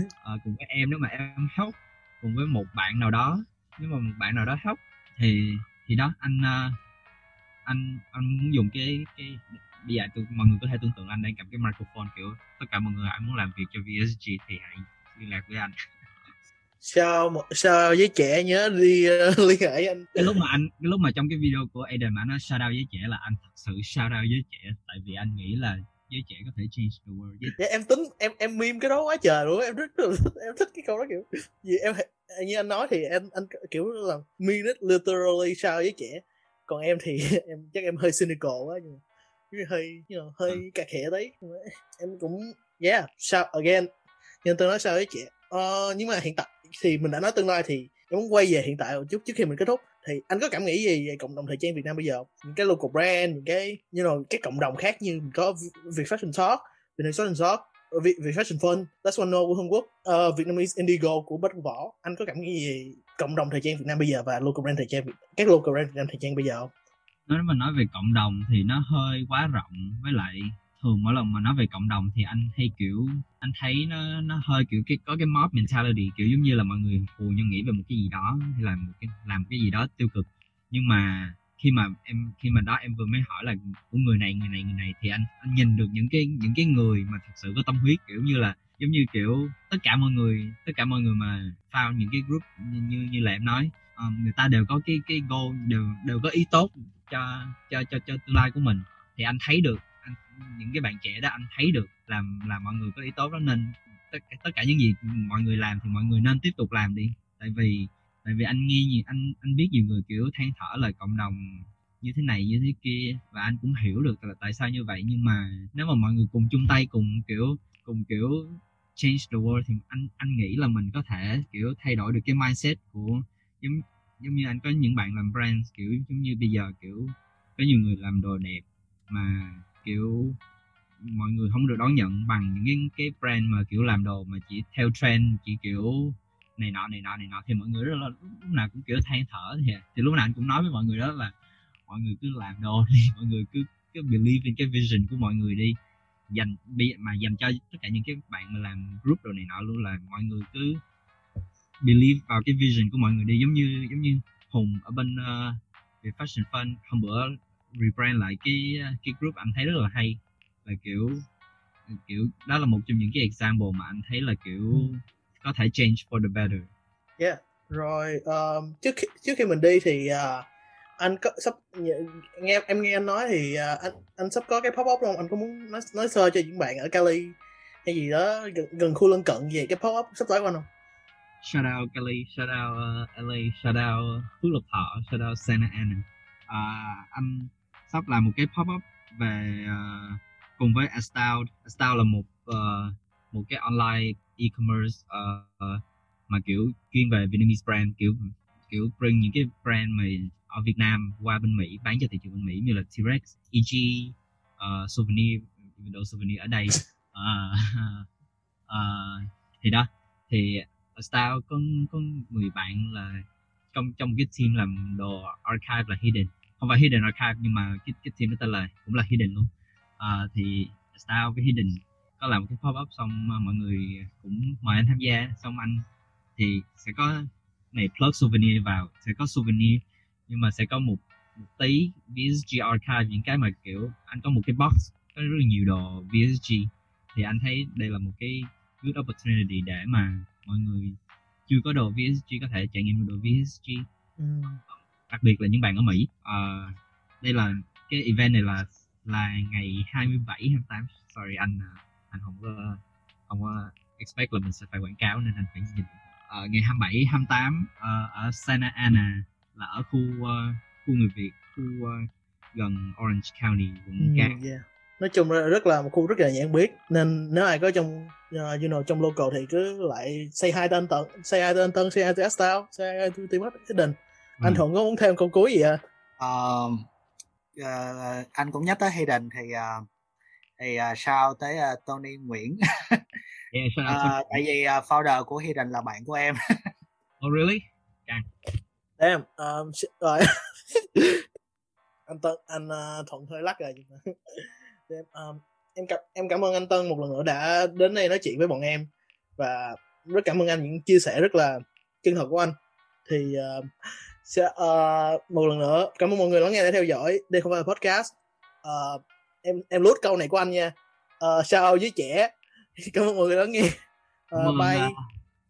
Speaker 2: Uh, cùng với em nếu mà em help cùng với một bạn nào đó nếu mà một bạn nào đó help thì thì đó anh uh, anh anh muốn dùng cái cái bây giờ tôi, mọi người có thể tưởng tượng anh đang cầm cái microphone kiểu tất cả mọi người ai muốn làm việc cho VSG thì hãy liên lạc với anh.
Speaker 1: Sao sao với trẻ nhớ đi uh, liên hệ với anh?
Speaker 2: Cái lúc mà anh cái lúc mà trong cái video của Aiden mà nó shout out với trẻ là anh thật sự shout out với trẻ tại vì anh nghĩ là giới trẻ có thể change the world
Speaker 1: với... yeah, em tính em em meme cái đó quá trời luôn em rất, em thích cái câu đó kiểu. Vì em như anh nói thì em anh kiểu là mean it literally sao với trẻ. Còn em thì em chắc em hơi cynical quá nhưng hơi you know, hơi ừ. cà khẽ đấy. Em cũng yeah sao again. Nhưng tôi nói sao với trẻ ờ, nhưng mà hiện tại thì mình đã nói tương lai thì em muốn quay về hiện tại một chút trước khi mình kết thúc. Thì anh có cảm nghĩ gì về cộng đồng thời trang Việt Nam bây giờ những cái local brand những cái như you know, cái cộng đồng khác như mình có Việt Fashion Talk Việt Nam Fashion Talk Việt, Việt Fashion Fun That's One No của Hàn Quốc uh, Vietnamese Indigo của Bách Võ. Anh có cảm nghĩ gì về cộng đồng thời trang Việt Nam bây giờ và local brand thời trang các local brand Việt Nam thời trang bây giờ không?
Speaker 2: Nếu mà nói về cộng đồng thì nó hơi quá rộng. Với lại thường mỗi lần mà nói về cộng đồng thì anh hay kiểu anh thấy nó nó hơi kiểu cái có cái mob mentality kiểu giống như là mọi người phù nhau nghĩ về một cái gì đó hay là một cái làm cái gì đó tiêu cực. Nhưng mà khi mà em khi mà đó em vừa mới hỏi là của người này người này người này? Thì anh anh nhìn được những cái những cái người mà thật sự có tâm huyết kiểu như là giống như kiểu tất cả mọi người tất cả mọi người mà vào những cái group như như, như là em nói um, người ta đều có cái cái goal đều đều có ý tốt cho cho cho cho tương lai của mình. Thì anh thấy được những cái bạn trẻ đó anh thấy được làm là mọi người có ý tốt đó, nên tất tất cả những gì mọi người làm thì mọi người nên tiếp tục làm đi. Tại vì tại vì anh nghe nhiều, anh anh biết nhiều người kiểu than thở là cộng đồng như thế này, như thế kia, và anh cũng hiểu được là tại sao như vậy. Nhưng mà nếu mà mọi người cùng chung tay, cùng kiểu cùng kiểu change the world thì anh anh nghĩ là mình có thể kiểu thay đổi được cái mindset của giống giống như anh có những bạn làm brand kiểu giống như bây giờ kiểu có nhiều người làm đồ đẹp mà kiểu mọi người không được đón nhận bằng những cái, cái brand mà kiểu làm đồ mà chỉ theo trend chỉ kiểu này nọ này nọ này nọ. Thì mọi người rất là lúc nào cũng kiểu than thở thì thì lúc nào anh cũng nói với mọi người đó là mọi người cứ làm đồ đi mọi người cứ cứ believe in cái vision của mọi người đi. Dành mà dành cho tất cả những cái bạn mà làm group đồ này nọ luôn là mọi người cứ believe vào cái vision của mọi người đi giống như giống như hùng ở bên uh, về fashion fund hôm bữa rebrand lại cái cái group anh thấy rất là hay là kiểu kiểu đó là một trong những cái example mà anh thấy là kiểu ừ. có thể change for the better.
Speaker 1: Yeah, rồi um, trước khi, trước khi mình đi thì uh, anh có sắp nghe em nghe anh nói thì uh, anh anh sắp có cái pop up không? Anh có muốn nói nói sơ cho những bạn ở Cali hay gì đó gần, gần khu lân cận về cái pop up sắp tới của anh không
Speaker 2: shout out Cali, shout out uh, LA, shout out Phú Lộc Thọ, shout out Santa Ana. Uh, anh sắp làm một cái pop up về uh, cùng với Astound. Astound là một uh, một cái online e-commerce uh, uh, mà kiểu chuyên về Vietnamese brand kiểu kiểu bring những cái brand mà ở Việt Nam qua bên Mỹ bán cho thị trường bên Mỹ như là T-Rex, EG, uh, souvenir, even though souvenir ở đây uh, uh, thì đó thì Style có có người bạn là trong trong cái team làm đồ archive là hidden. Không phải hidden archive nhưng mà cái cái team đó tên là cũng là hidden luôn. À, thì Style với hidden có làm một cái pop up xong mọi người cũng mời anh tham gia xong anh thì sẽ có này plug souvenir vào sẽ có souvenir nhưng mà sẽ có một một tí VSG archive những cái mà kiểu anh có một cái box có rất là nhiều đồ VSG thì anh thấy đây là một cái good opportunity để mà mọi người chưa có đồ VSG có thể trải nghiệm đồ VSG ừ. đặc biệt là những bạn ở Mỹ. Uh, đây là cái event này là là ngày 27 28 sorry anh anh không có không có expect là mình sẽ phải quảng cáo nên anh phải nhìn. Uh, ngày 27 28 uh, ở Santa Ana là ở khu uh, khu người Việt khu uh, gần Orange County quận ừ, Cát.
Speaker 1: yeah. Nói chung là rất là một khu rất là nhãn biết. Nên nếu ai có trong uh, you know trong local thì cứ lại say hi tên tận say hi tên tân say hi to Astao say to Timot Hidden anh ừ. thuận có muốn thêm câu cuối gì à
Speaker 3: uh, uh, anh cũng nhắc tới Hidden thì uh, thì uh, sao tới uh, Tony Nguyễn. Yeah, uh, tại vì uh, founder của Hidden là bạn của em.
Speaker 2: Oh really? Yeah.
Speaker 1: Damn, um, rồi. Anh Tân anh uh, thuận hơi lắc rồi Damn, um, em cảm em cảm ơn anh Tân một lần nữa đã đến đây nói chuyện với bọn em. Và rất cảm ơn anh những chia sẻ rất là chân thật của anh. Thì uh, sẽ uh, một lần nữa cảm ơn mọi người lắng nghe để theo dõi đây không phải là podcast. Uh, em em lút câu này của anh nha. Uh, sao với trẻ. Cảm ơn mọi người lắng nghe. Uh,
Speaker 2: cảm ơn, bye. uh,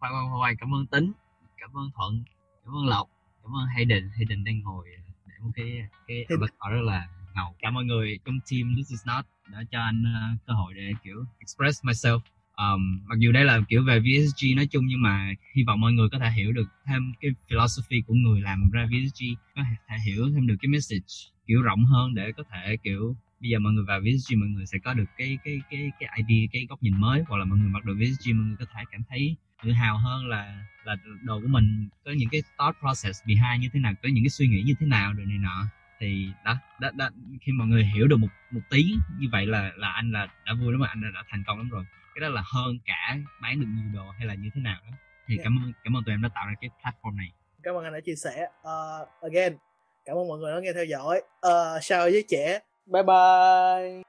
Speaker 2: khoan khoan khoan cảm ơn tính cảm ơn thuận cảm ơn lộc cảm ơn Hayden. Hayden đang ngồi để một cái cái avatar rất là ngầu cảm mọi người trong team This is not đã cho anh uh, cơ hội để kiểu express myself. Um, mặc dù đây là kiểu về VSG nói chung nhưng mà hy vọng mọi người có thể hiểu được thêm cái philosophy của người làm ra VSG có thể hiểu thêm được cái message kiểu rộng hơn để có thể kiểu bây giờ mọi người vào VSG mọi người sẽ có được cái cái cái cái idea cái góc nhìn mới hoặc là mọi người mặc đồ VSG mọi người có thể cảm thấy tự hào hơn là là đồ của mình. Có những cái thought process behind như thế nào có những cái suy nghĩ như thế nào rồi này nọ thì đó, đó, đó khi mọi người hiểu được một một tí như vậy là là anh là đã vui lắm mà anh đã, đã thành công lắm rồi. Cái đó là hơn cả bán được nhiều đồ hay là như thế nào đó. Thì yeah. cảm ơn cảm ơn tụi em đã tạo ra cái platform này.
Speaker 1: Cảm ơn anh đã chia sẻ. Uh, again cảm ơn mọi người đã nghe theo dõi. Uh, chào với trẻ. Bye bye